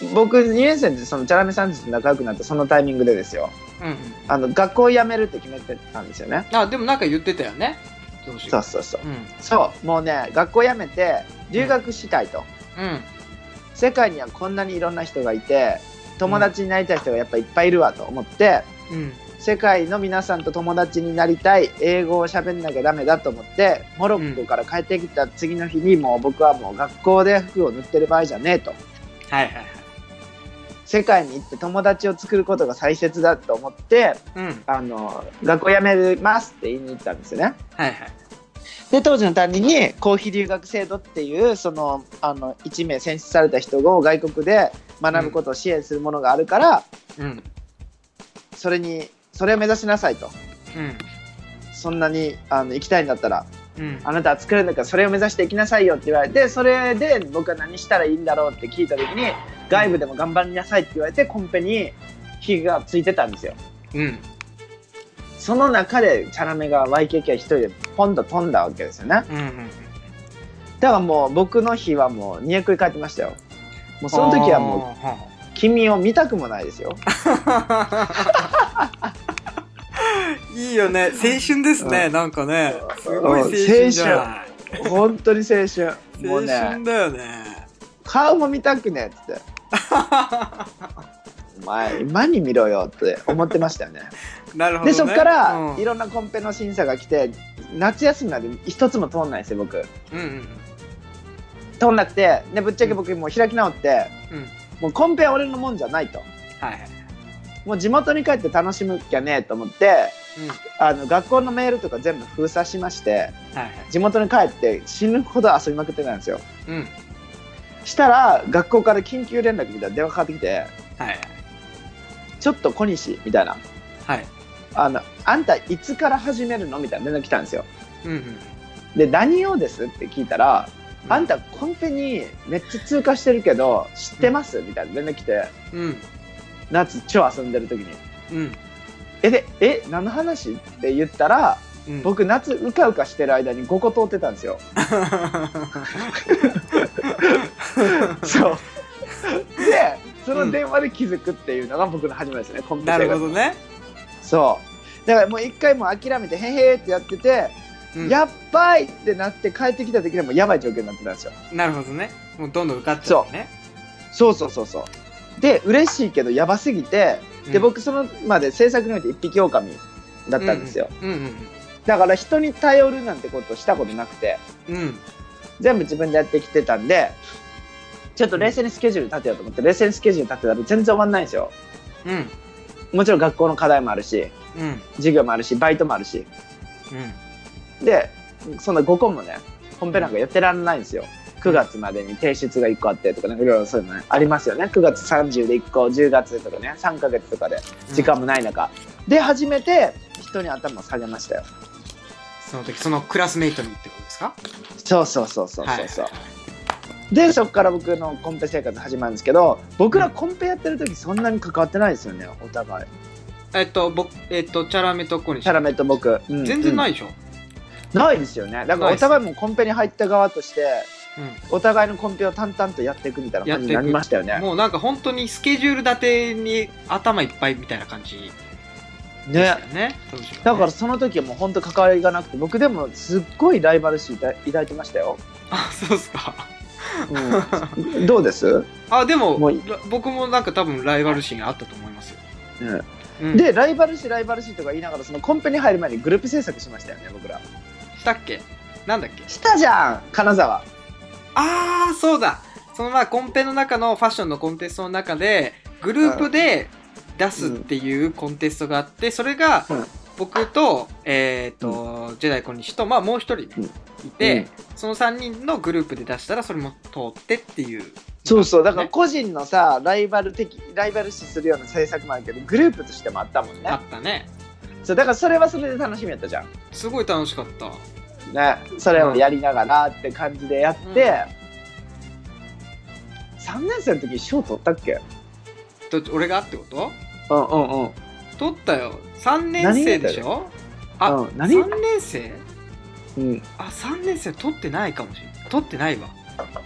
うん。僕2年生でそのチャラメさんと仲良くなったそのタイミングでですよ。うんうんあの学校を辞めるって決めてたんですよね。あでもなんか言ってたよねそうそうそう。うん。そう。もうね学校辞めて留学したいと、うん。世界にはこんなにいろんな人がいて友達になりたい人がやっぱいっぱいいるわと思って、うん。世界の皆さんと友達になりたい英語を喋んなきゃダメだと思ってモロッコから帰ってきた次の日にもう僕はもう学校で服を塗ってる場合じゃねえと。はいはいはい。世界に行って友達を作ることが大切だと思ってうん。あの学校辞めますって言いに行ったんですよね。はいはいで当時の担任に公費留学制度っていうそのあの1名選出された人を外国で学ぶことを支援するものがあるから、うん。それにそれを目指しなさいと。うん。そんなにあの行きたいんだったらうん。あなたは作れるんだからそれを目指していきなさいよって言われてそれで僕は何したらいいんだろうって聞いた時に外部でも頑張りなさいって言われてコンペに火がついてたんですよ。うんその中でチャラメが YKK 一人でポンと飛んだわけですよね。うんうんだからもう僕の日はもう煮えくり返ってましたよ。もうその時はもうう君を見たくもないですよ。いいよね。青春ですね。うん。なんかね。すごい青春じゃない本当に青春。も青うね。春だよね。顔も見たくねえっつって。お前今に見ろよって思ってましたよねなるほど、ね、でそっからうん。いろんなコンペの審査が来て夏休みまで一つも通んないんですよ僕。うんうん通んなくてでぶっちゃけ僕もう開き直ってうん。もうコンペは俺のもんじゃないと。はいはいもう地元に帰って楽しむきゃねえと思ってあの学校のメールとか全部封鎖しましてはいはい。地元に帰って死ぬほど遊びまくってたんですよ。うん。したら学校から緊急連絡みたいな電話かかってきてはい。ちょっと小西みたいな。はいあのあんたいつから始めるの？みたいな連絡来たんですよ。うんうん。で何をです？って聞いたら、あんたコンペにめっちゃ通過してるけど知ってます？みたいな連絡来て。うん。夏超遊んでる時に。うん。えでえ何の話？って言ったらうん。僕夏うかうかしてる間に5個通ってたんですよ。そう。でその電話で気づくっていうのが僕の始まりですね、コンペな生活るほどね、そう。だからもう一回もう諦めてへへーってやってて、うん。やっばいってなって帰ってきた時にはもうやばい状況になってたんですよ。なるほどね。もうどんどん受かっちゃうね。そう。そうそうそうで嬉しいけどやばすぎてでうん。僕そのまで制作において一匹狼だったんですよ、うん。うんだから人に頼るなんてことしたことなくて。うんうん。全部自分でやってきてたんでちょっと冷静にスケジュール立てようと思って冷静にスケジュール立てたら全然終わんないんですよ。うんもちろん学校の課題もあるしうん。授業もあるしバイトもあるし。でそんな5個もね本編なんかやってらんないんですよ。9月までに提出が1個あってとかねいろいろそういうのねありますよね。9月30で1個10月とかね3ヶ月とかで時間もない中、で初めて人に頭を下げましたよ。その時そのクラスメイトにってことですか？そうそうそうそうそう。はいそう、でそこから僕のコンペ生活始まるんですけど僕らコンペやってる時そんなに関わってないですよねお互い。えっと僕えっとチャラメとコニキャラメと僕、うん全然ないでしょ、うん。ないですよね。だからお互いもコンペに入った側としてうお互いのコンペを淡々とやっていくみたいな感じになりましたよね。ん、もうなんか本当にスケジュール立てに頭いっぱいみたいな感じ。でねね。だからその時はもう本当関わりがなくて僕でもすっごいライバル視抱抱いてましたよ、あそうっすかうん、どうです、あでもも僕もなんか多分ライバル心あったと思いますよ、うん、でライバル視ライバル視とか言いながらそのコンペに入る前にグループ制作しましたよね僕ら。したっけ？なんだっけ？したじゃん金沢。ああそうだ。そのまあコンペの中のファッションのコンテストの中でグループで出すっていうコンテストがあってそれがうん僕と,、えーとジェダイ小西と、まあ、もう一人ねうん。いて、うん。その3人のグループで出したらそれも通ってっていう。そうそう。だからね。個人のさライバル的ライバル視するような制作もあるけどグループとしてもあったもんね。あったね。そうだからそれはそれで楽しみやったじゃん。すごい楽しかった。ね。それをやりながらって感じでやって、3年生の時賞取ったっけ？ど俺がってこと？うんうんうん。取ったよ3年生でしょ？あ、うん何？3年生？うん。あ3年生取ってないかもしれない取ってないわ。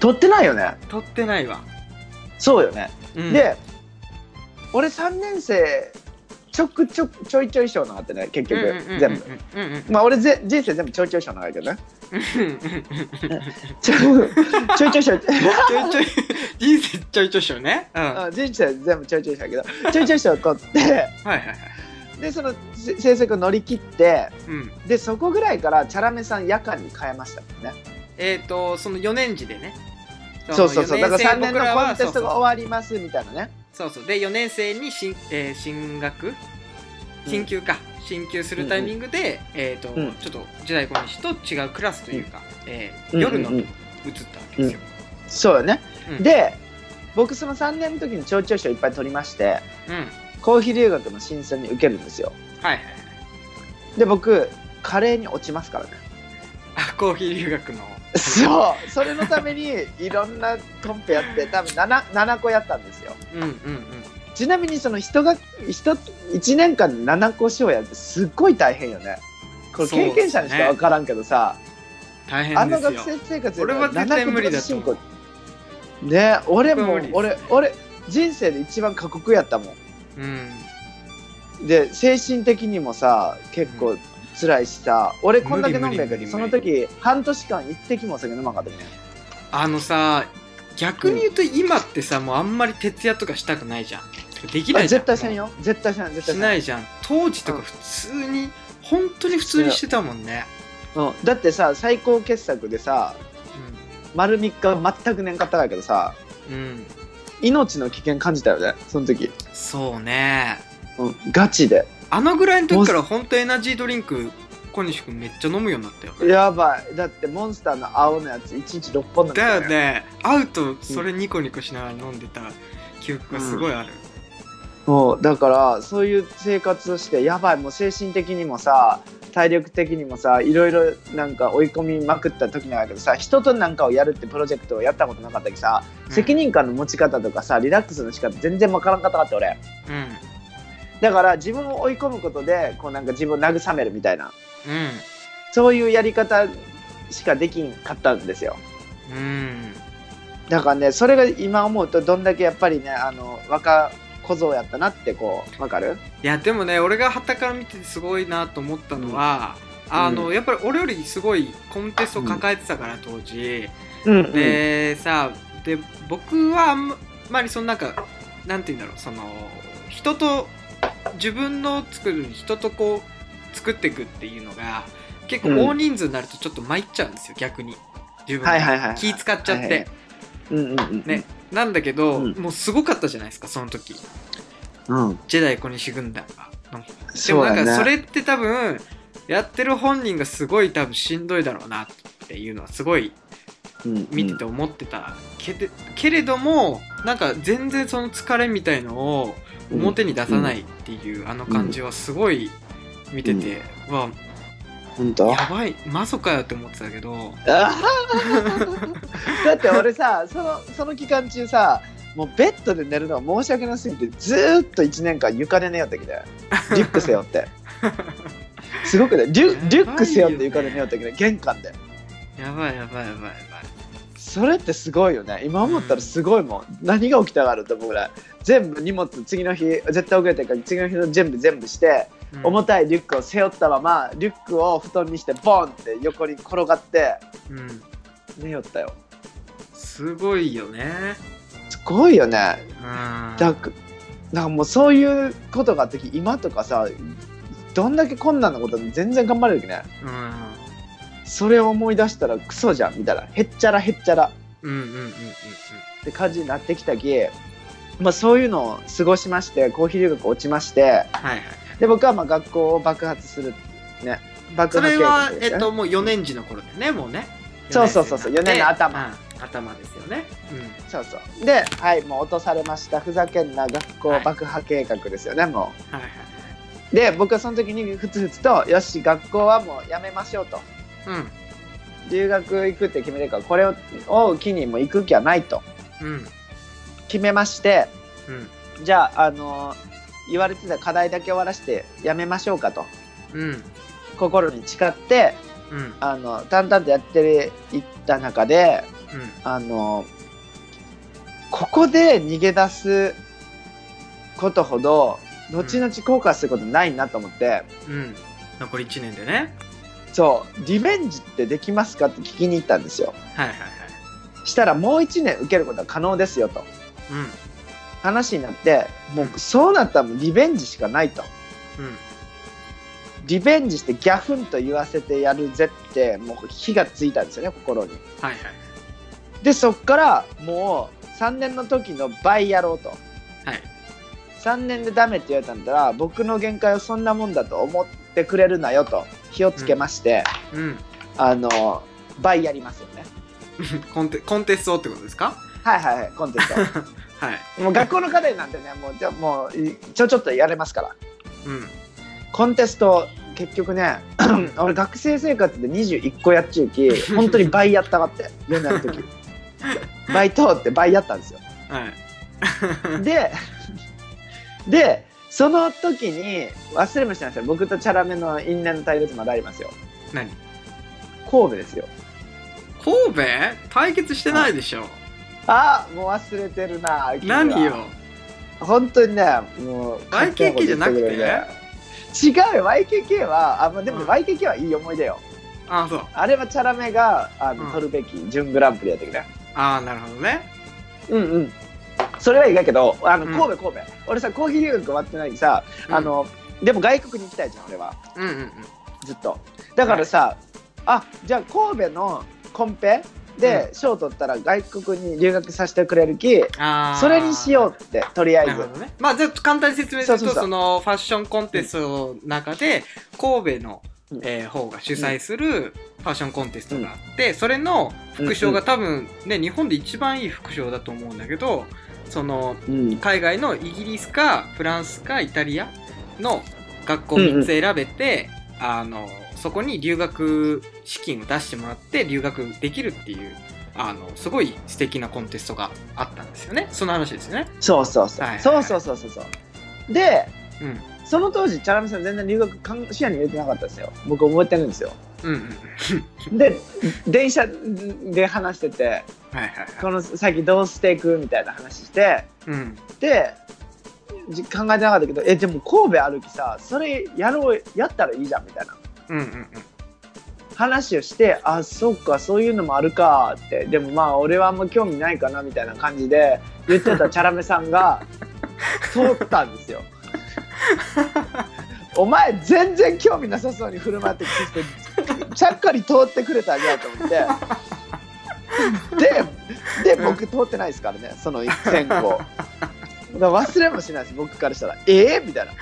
取ってないよね。取ってないわ、そうよね、うん、で俺3年生ちょくちょちょいちょい賞なかったね結局全部うんうんうんまあ俺ぜ人生全部ちょいちょい賞なかったけどね。ちょちょいちょい賞ちょいちょい。人生ちょいちょいしようね。うん。人生全部ちょいちょい賞だけどちょいちょい賞取って。いはいはいでそのせ成績を乗り切ってうん。でそこぐらいからチャラメさん夜間に変えましたもんね。えっ、とその4年時でね。そうそうそう。だから3年のコンテストが終わわりますみたいなね。そうそう。で4年生に進,、えー進学？進級か、進級するタイミングで、えっ、と、うん。ちょっと時代小西と違うクラスというか、えーうん夜のうんうん部に移ったわけですよ、そうよね、うん。で僕その3年の時に長長賞いっぱい取りましてうん公費留学の審査に受けるんですよ。はいはいはい。で僕華麗に落ちますからね。あコーヒー留学の。そう。それのためにいろんなコンペやって多分 7, 7個やったんですよ。うんうんうん。ちなみにその人が人1年間で7個賞やってすっごい大変よね。これ経験者にしか分からんけどさ、大あの変ですよ。学生生活で俺は絶対無理だと7思ね俺も俺俺人生で一番過酷やったもうん。んで精神的にもさ結構辛いしさ、俺こんだけ飲んだけどその時半年間一滴もお酒飲まなかったね。あのさ逆に言うと今ってさもうあんまり徹夜とかしたくないじゃん。できないじゃん。絶対せんよ。絶対せん絶対しないじゃん。当時とか普通に本当に普通にしてたもんね。うん、だってさ最高傑作でさ丸3日全く寝んかったけどさ。うん、うん、命の危険感じたよねその時、そうね。うん、ガチで。あのぐらいの時から本当エナジードリンク小西君めっちゃ飲むようになったよ。やばい。だってモンスターの青のやつ1日6本飲んでだよね。会うとそれニコニコしながら飲んでた記憶がすごいある、もう。だからそういう生活をしてやばい。もう精神的にもさ体力的にもさいろいろなんか追い込みまくった時なんだけどさ人となんかをやるってプロジェクトをやったことなかったけどさ、うん。責任感の持ち方とかさリラックスの仕方全然わからんかったかって俺。うん。だから自分を追い込むことでこうなんか自分を慰めるみたいな。うん。そういうやり方しかできんかったんですよ。うん。だからねそれが今思うとどんだけやっぱりねあの若小僧やったなってこうわかる？いやでもね俺が旗から見ててすごいなと思ったのは、あのやっぱり俺よりすごいコンテストを抱えてたから当時、うんでさで僕はあんまりそのなんかなんて言うんだろうその人と自分の作る人とこう作っていくっていうのが結構大人数になるとちょっと参っちゃうんですよ逆に。自分はいはいはいはい。気使っちゃって、ねなんだけど、うん。もうすごかったじゃないですかその時。うん。ジェダイ小西軍団が。でもなんかそれって多分やってる本人がすごい多分しんどいだろうなっていうのはすごいうん見てて思ってたけでけれどもなんか全然その疲れみたいのを表に出さないっていうあの感じはすごい見てて、うわ本当？やばい。マゾかよって思ってたけど。だって俺さそのその期間中さもうベッドで寝るのは申し訳なすぎてずーっと1年間床で寝よってきてリュック背負って。すごくねリュリュック背負って床で寝よってきて玄関で。やばいやばいやばいそれってすごいよね。今思ったらすごいもん、何が起きたがると思うぐらい。全部荷物次の日絶対遅れてるから次の日の準備全部して、うん。重たいリュックを背負ったままリュックを布団にしてボンって横に転がってうん。寝よったよ。すごいよね。すごいよね。うん。だかもうそういうことがあった時今とかさどんだけ困難なことでも全然頑張れるけどね。うんそれを思い出したらクソじゃんみたいな。へっちゃらへっちゃら。うんうんうんうんうん。って感じになってきたき、まあ、そういうのを過ごしましてコーヒー留学落ちまして。はいはいで僕はまあ学校を爆発するね。爆破計それはえっと、もう4年時の頃でね、もうね。そうそうそうそう四生になって四年の頭。うん頭ですよね。うん。そうそう。ではいもう落とされました。ふざけんな学校爆破計画ですよね、もはいはうで僕はその時にふつふつとよし学校はもうやめましょうと。い。うん。留学行くって決めてるからこれをを機にもう行く気はないとうん。決めましてうん。じゃああの言われてた課題だけ終わらせてやめましょうかとうん。心に誓ってうん。あの淡々とやっていった中でうん。あのここで逃げ出すことほど後々後悔することないなと思って、うん。残り1年でね。そうリベンジってできますかって聞きに行ったんですよはいはいはい。したらもう1年受けることは可能ですよとうん。話になってもうそうなったらもうリベンジしかないとうん。リベンジしてギャフンと言わせてやるぜってもう火がついたんですよね心にはいはい。でそっからもう3年の時の倍やろうとはい。3年でダメって言われたんだら僕の限界をそんなもんだと思ってくれるなよと火をつけまして、うん。あの倍やりますよね。コンテコンテストってことですか？はいはいはいコンテス はい。トもう学校の課題なんてねもうじゃあもういちょちょっとやれますから。うん。コンテスト結局ね 俺学生生活で21個やっちゅうき本当に倍やったかって4年の時。倍通って倍やったんですよ。はい。ででその時に忘れもしない。ですよ僕とチャラメの因縁の対決まだありますよ。何？神戸ですよ。神戸？対決してないでしょ。あもう忘れてるな何よ？本当にねもう YKK じゃなくて？違うよ。YKK はあ、まあ、でもうん。YKK はいい思い出よ、あそう。あれはチャラメがあの、うん。取るべき準グランプリやったけどねああなるほどね。うんうんそれはいいだけどあのうん。神戸神戸、俺さコーヒー留学終わってないにさ、うん。あのでも外国に行きたいじゃん俺は。うんうんうん。ずっと。だからさ、あじゃあ神戸のコンペで賞取ったら外国に留学させてくれるき、それにしようってとりあえず。ね。まあじゃあ簡単に説明するとそのファッションコンテストの中で神戸の、うん。えー方が主催するファッションコンテストがあって、それの副賞が多分ね日本で一番いい副賞だと思うんだけどそのうん。海外のイギリスかフランスかイタリアの学校うんうん。3つ選べて、あのそこに留学資金を出してもらって留学できるっていうあのすごい素敵なコンテストがあったんですよね。その話ですよね。そうそうそう、はいはい。そうそうそうそうそう。でうんその当時チャラメさん全然留学かん視野に入れてなかったですよ僕覚えてるんですようんうんで電車で話しててはいはいはい。この先どうしていくみたいな話してうん。でじ考えてなかったけどえでも神戸歩きさそれやろうやったらいいじゃんみたいなうんうんうん。話をしてあそっかそういうのもあるかってでもまあ俺はあんま興味ないかなみたいな感じで言ってたチャラメさんが通ったんですよ。お前全然興味なさそうに振る舞ってきてちゃっかり通ってくれたんやと思って。でで僕通ってないですからねその選考忘れもしないです僕からしたら「えー、みたいな。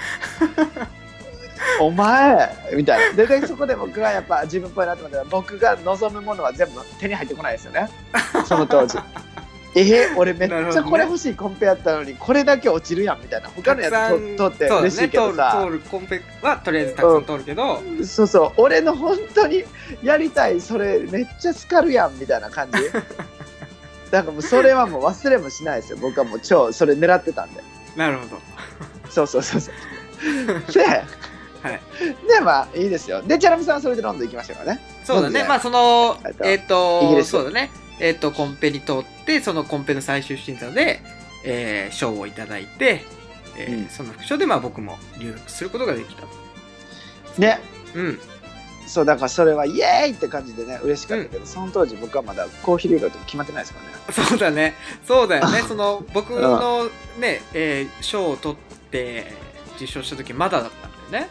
お前？みたいな。ででそこで僕はやっぱ自分っぽいなと思って僕が望むものは全部手に入ってこないですよね。その当時えー、俺めっちゃこれ欲しいコンペやったのにこれだけ落ちるやんみたいな。他のやつと通って嬉しいけどさ。通るコンペはとりあえずたくさん通るけど、そうそう。俺の本当にやりたいそれめっちゃスカるやんみたいな感じ。だからもうそれはもう忘れもしないですよ。僕はもう超それ狙ってたんで。なるほど。そうそうそうそう。ではい。でまあいいですよ。でチャラミさんはそれでロンドン行きましたからね。そうだね。まあそのえっ、とえっ、とイギリス。そうだね。えっ、と、コンペに通って、そのコンペの最終審査で、えー賞をいただいて、えーうんその副賞でまあ僕も留学することができた。ねうん。そうだからそれはイエーイって感じでね嬉しかったけど、その当時僕はまだコーヒー留学決まってないですからねそうだね。そうだよね。その、僕のね、えー賞を取って受賞した時まだだったんだよね。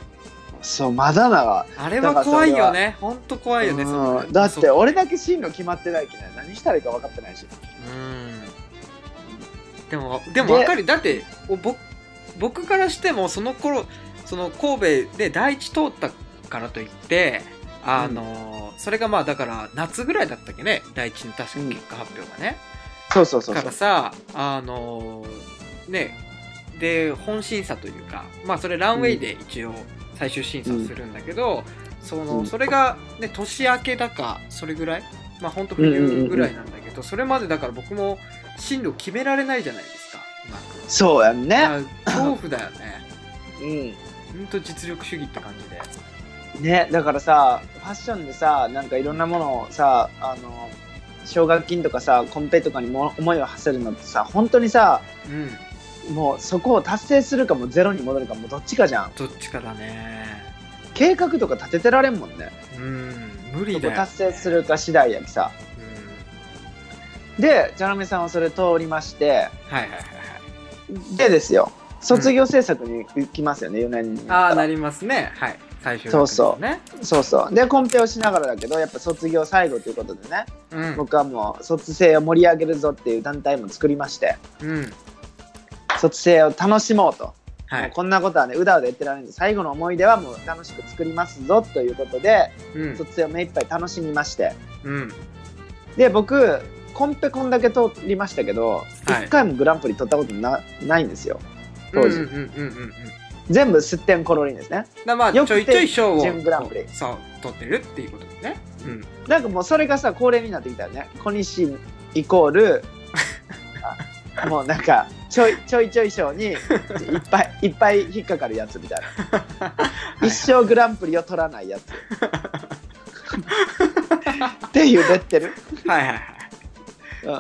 そうまだながあれは怖いよね。ほんと怖いよね。だって俺だけ進路決まってないきね何したらいいか分かってないしうん。でも、でも分かる。だって、お僕僕からしても、その頃、その神戸で第一通ったからといって、あの、それがまあだから夏ぐらいだったっけね？第一の確か結果発表がね。そうそうそうそうからさ、あのね、で、本審査というか、まあそれランウェイで一応最終審査をするんだけど、その、うんそれがね、年明けだか、それぐらい？まあ本当冬ぐらいなんだけど、それまでだから僕も進路決められないじゃないですか、うまく。そうやんねあ恐怖だよね。うんほんと実力主義って感じで。ねだからさファッションでさなんかいろんなものをさあの奨学金とかさコンペとかにも思いを馳せるのってさ本当にさうん。もうそこを達成するかもゼロに戻るかもどっちかじゃんどっちかだね。計画とか立ててられんもんねうん。無理だよ。達成するか次第やきさうん。でチャラメさんはそれ通りましてはいはいはいはい。でですよ卒業制作に行きますよね、4年にああ、なりますね。はい。最終そうそうね。そうそうでコンペをしながらだけどやっぱ卒業最後ということでねうん。僕はもう卒生を盛り上げるぞっていう団体も作りましてうん。卒生を楽しもうと、はい。こんなことはねうだうだ言ってられるんで最後の思い出はもう楽しく作りますぞということでうん。卒生を目いっぱい楽しみまして。うん。で僕コンペこんだけ通りましたけど一、はい。回もグランプリ取ったことなないんですよ。当時、うんうんうんうんうん。全部吸ってんコロリンですね。だまあちよくてょいちょい賞を準グランプリ。そう取ってるっていうことですね。うん。なんかもうそれがさ恒例になってきたよね。小西イコール あもうなんかちょいちょいちょい賞にいっぱい いっぱい引っかかるやつみたいな。一生グランプリを取らないやつ。っていうレッテル、はいはいはい。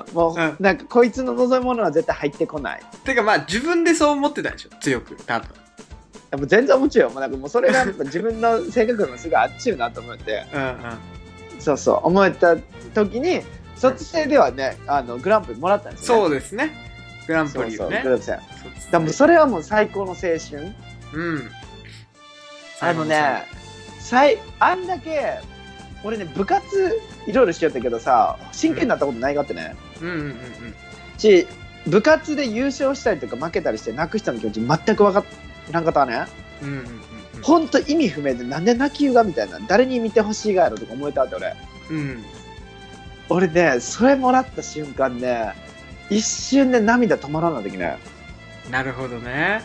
うん、もう、うん。なんかこいつの望むものは絶対入ってこない。てかまあ自分でそう思ってたでしょ？強く多分。でも全然思っちゃうよ。もうなんかもうそれがやっぱ自分の性格のすぐあっちゅうなと思って。うんうん。そうそう。思えた時に卒生ではねあのグランプリもらったんですよ、ね、そうですねグランプリそうそうそうですね。でもそれはもう最高の青春。うん。あのねさいあんだけ俺ね部活いろいろしよったけどさ真剣になったことないがってね、うん。うんうんうんし部活で優勝したりとか負けたりして泣く人の気持ち全く分からんかったわね。うんうんうんうん。ほんと意味不明でなんで泣きゆがみたいな。誰に見てほしいがやろとか思えたわって俺。うん。俺ねそれもらった瞬間ね一瞬で涙止まらない時ねなるほどね。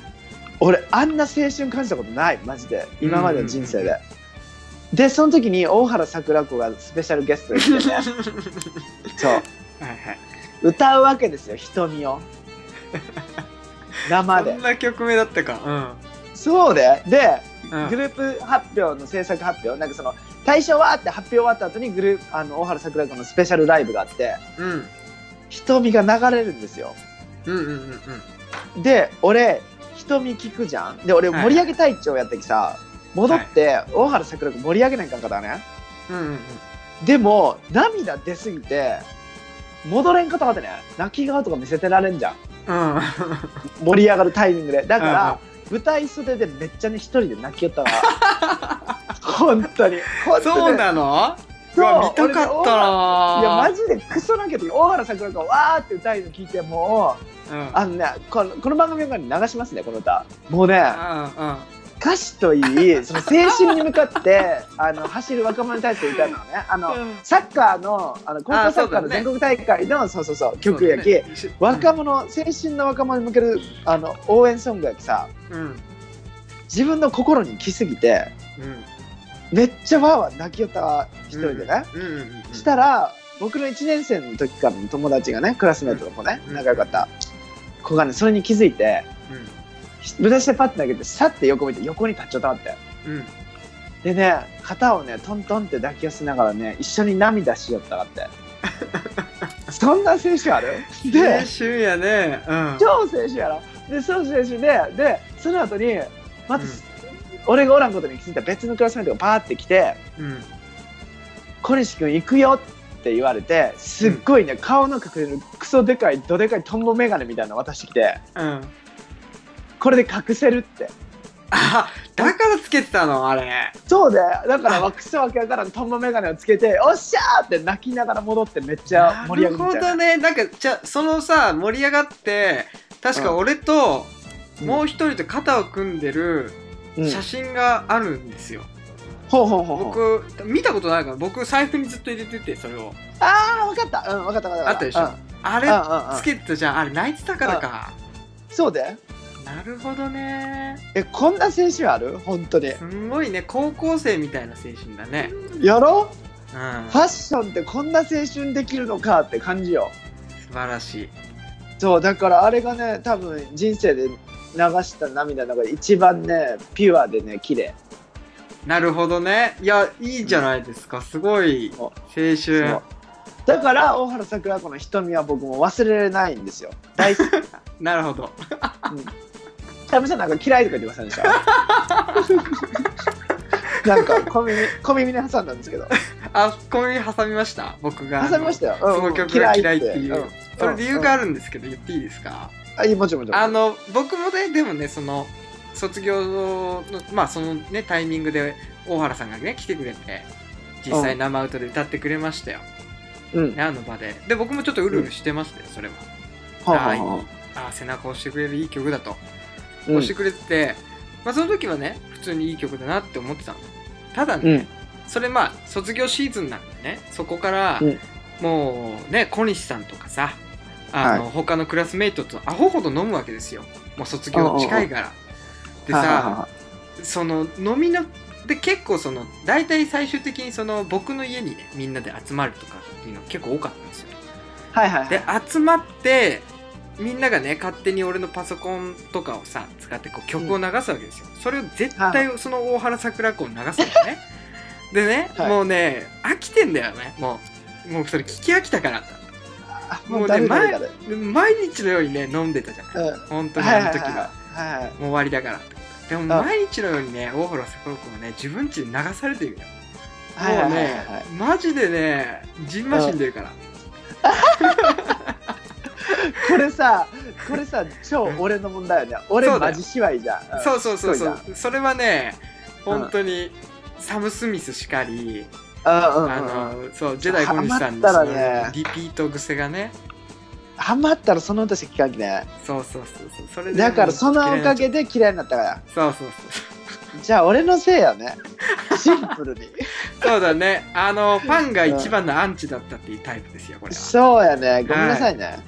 俺あんな青春感じたことない。マジで。今までの人生で、でその時に大原桜子がスペシャルゲストで来てね。そう。はいはい。歌うわけですよ。瞳を。生で。そんな曲名だったか。そうで。でうん。うんグループ発表の制作発表。なんかその大賞はって発表終わった後にグループあの大原桜子のスペシャルライブがあって。うん瞳が流れるんですよ。うんうんうんうん。で俺瞳聞くじゃん。で俺はい盛り上げ隊長やったきさ戻って大原桜子盛り上げないかんかったね。うんうんうん。でも涙出すぎて戻れんかったかってね。泣き顔とか見せてられんじゃん。うん。盛り上がるタイミングで。だから舞台袖でめっちゃね一人で泣きよったわ。本当に。本当にそうなの？うそう。わ見たかったな。いやマジでクソ泣けて大原桜子がわーって歌いの聞いてもううん。あのねこのこの番組の中に流しますねこの歌。もうねうんうん。歌詞といいその青春に向かって あの走る若者に対して歌うのはね。あの、うん。サッカーのあの高校サッカーの全国大会のそう,、そうそう曲やき、ね。若者青春の若者に向けるあの応援ソングやきさうん。自分の心に来すぎてうんめっちゃわーわー泣きよったわ一人でね、したら僕の1年生の時からの友達がねクラスメートの子ね、うん。仲良かった。子がねそれに気づいて舞台してパッて投げてさって横見て横に立っちゃったわって。でね肩をねトントンって抱き寄せながらね一緒に涙しよったわって。そんな青春ある？青で春やね。うん。超青春やろ？でその青春ででその後にまた、俺がおらんことに気づいた別のクラスメートがパーって来てうん「小西君行くよ」って言われてすっごいね、顔の隠れるクソでかいどでかいトンボメガネみたいなの渡してきてうん。これで隠せるって。あだからつけてたの？あれ。そうでだからクソわけわからんトンボメガネをつけて「おっしゃー!」って泣きながら戻ってめっちゃ盛り上げてなるほどねなんかじゃあそのさ盛り上がって確か俺とうん。もう一人と肩を組んでるうん写真があるんですよ、ほうほうほうほう。僕見たことないから僕財布にずっと入れててそれを。ああ分かった。うん分かった分かった。あったでしょ？うん。あれうんうんうん。つけてたじゃん。あれ泣いてたからか。そうで？なるほどね。えこんな青春ある？本当に。すんごいね。高校生みたいな青春だね。やろ？うん。ファッションってこんな青春できるのかって感じよ。素晴らしい。そうだからあれがね多分人生で流した涙の中で一番ねピュアでね綺麗。なるほどね。いやいいじゃないですか。すごいお青春。だから大原桜子の瞳は僕も忘れれないんですよ。大好き。なるほど。タムさんなんか嫌いとか言ってませんでした？なんか小耳小耳に挟んだんですけど。あ小耳挟みました？僕が。挟みましたよ、その曲が嫌いっていう、うん。それ理由があるんですけど言っていいですか、あいいもちろんもちろん。あの僕もねでもねその卒業のまあそのねタイミングで大原さんがね来てくれて実際生歌で歌ってくれましたよ、うん。ねあの場で。で僕もちょっとうるうるしてましたよそれは、はあはあはあ。あ背中を押してくれるいい曲だと、押してくれてて、まあ、その時はね普通にいい曲だなって思ってたの。ただね、うん。それまあ卒業シーズンなんでねそこから、うん。もうね小西さんとかさあの、は他のクラスメイトとアホほど飲むわけですよ。もう卒業近いから。でさその飲みので結構その大体最終的にその僕の家にねみんなで集まるとかっていうの結構多かったんですよ。はいはいはい。で集まってみんながね勝手に俺のパソコンとかをさ使ってこう曲を流すわけですよ、それを絶対その大原桜子を流すんだね。でね、はい。もうね飽きてんだよね。もうもうそれ聞き飽きたから。あもうね毎日のようにね飲んでたじゃない、うん。本当にあの時は、はいはいもう終わりだからで。も毎日のようにね大原桜子がね自分家で流されてるよ。もうねはいマジでねじんましんでるから。これさこれさ超俺の問題よね。俺マジしわいじゃん。ん。そうそうそうそう。それはね本当にサム・スミスしかり、あうんうん。のそうジェダイ小西さんのハそリピート癖がね。ハマったらその歌しか聞かんきね。そうそうそうそう。それでだからそのおかでげで嫌いになったから。そうそうじゃあ俺のせいやね。シンプルに。そうそうだね。あのファンが一番のアンチだったっていうタイプですよこれは。そうやね。ごめんなさいね、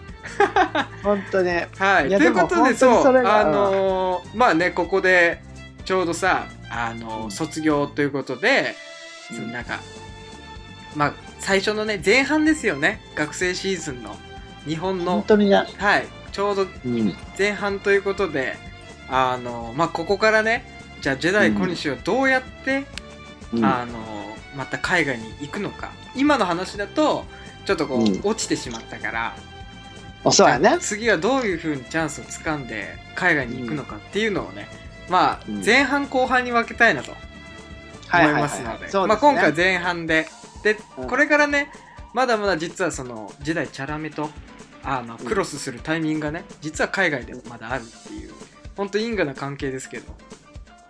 本当に。はい。いやということでそうそれがあのーまあねここでちょうどさあのー卒業ということで、そのなんかまあ最初のね前半ですよね。学生シーズンの。日本本の当にね、はい。ちょうどうん、前半ということであのまあここからねじゃあジェダイ小西はどうやって、うん。あのまた海外に行くのか。今の話だとちょっとこう、うん。落ちてしまったから。そうやね。次はどういうふうにチャンスをつかんで海外に行くのかっていうのをね、まあうん。前半後半に分けたいなと思いますので。まあ、今回前半でで、うん。これからねまだまだ実はその時代チャラメとあのクロスするタイミングがね実は海外でもまだあるっていう本当因果な関係ですけど。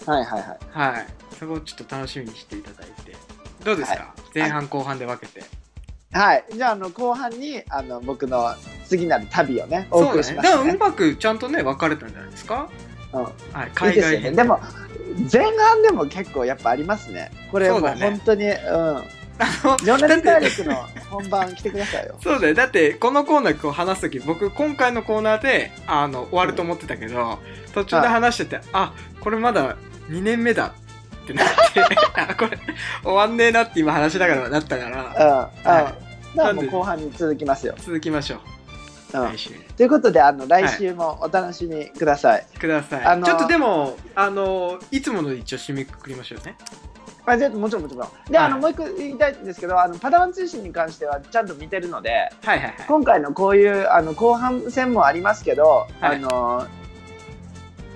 はいはいはい。はい。そこをちょっと楽しみにしていただいて。どうですか、はい。前半後半で分けて、はい。じゃああの後半にあの僕の次なる旅をねお送りしそうだねますね。でもうまくちゃんとね分かれたんじゃないですか、うん。はい、海外編ねでも前半でも結構やっぱありますね。これも本当にうん。あの情熱大だって陸の本番来てくださいよ。そうだよ。だってこのコーナーこう話す時僕今回のコーナーであの終わると思ってたけど途中で話してて、あこれまだ2年目だってなって あこれ終わんねえなって今話しながらなったから。うんうんだからなんで？もう後半に続きますよ、続きましょう、うん。ということであの来週もお楽しみください、ください、あのちょっとでもあのいつもので一応締めくくりましょうねあじゃあもちろんもちろん。で、はい。あのもう一個言いたいんですけどあのパダワン通信に関してはちゃんと見てるのではいはいはい。今回のこういうあの後半戦もありますけど、はい。あの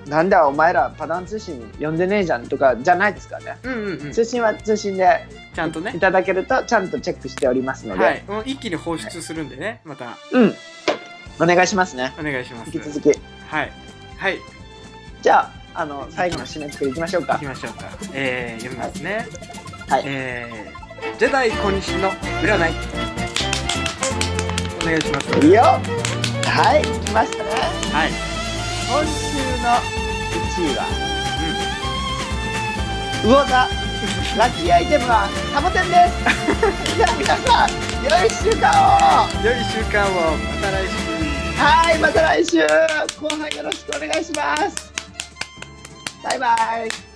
なんだお前らパダワン通信呼んでねえじゃんとかじゃないですからね。うんうんうん。通信は通信でちゃんとね。いただけるとちゃんとチェックしておりますので、はい。もう一気に放出するんでねまた。うん。お願いしますね。お願いします。引き続き。はい。はい。じゃああの最後の締め作りいきましょうか。行きましょうか。えー、読みますね。はい。えー、ジェダイ小西の占い。お願いします。いいよはい来ましたね。はい。今週の1位は、魚座。ラッキーアイテムはサボテンです。じゃあ皆さん良い1週間を。良い週間を。また来週。はいまた来週。後半よろしくお願いしますバイバイ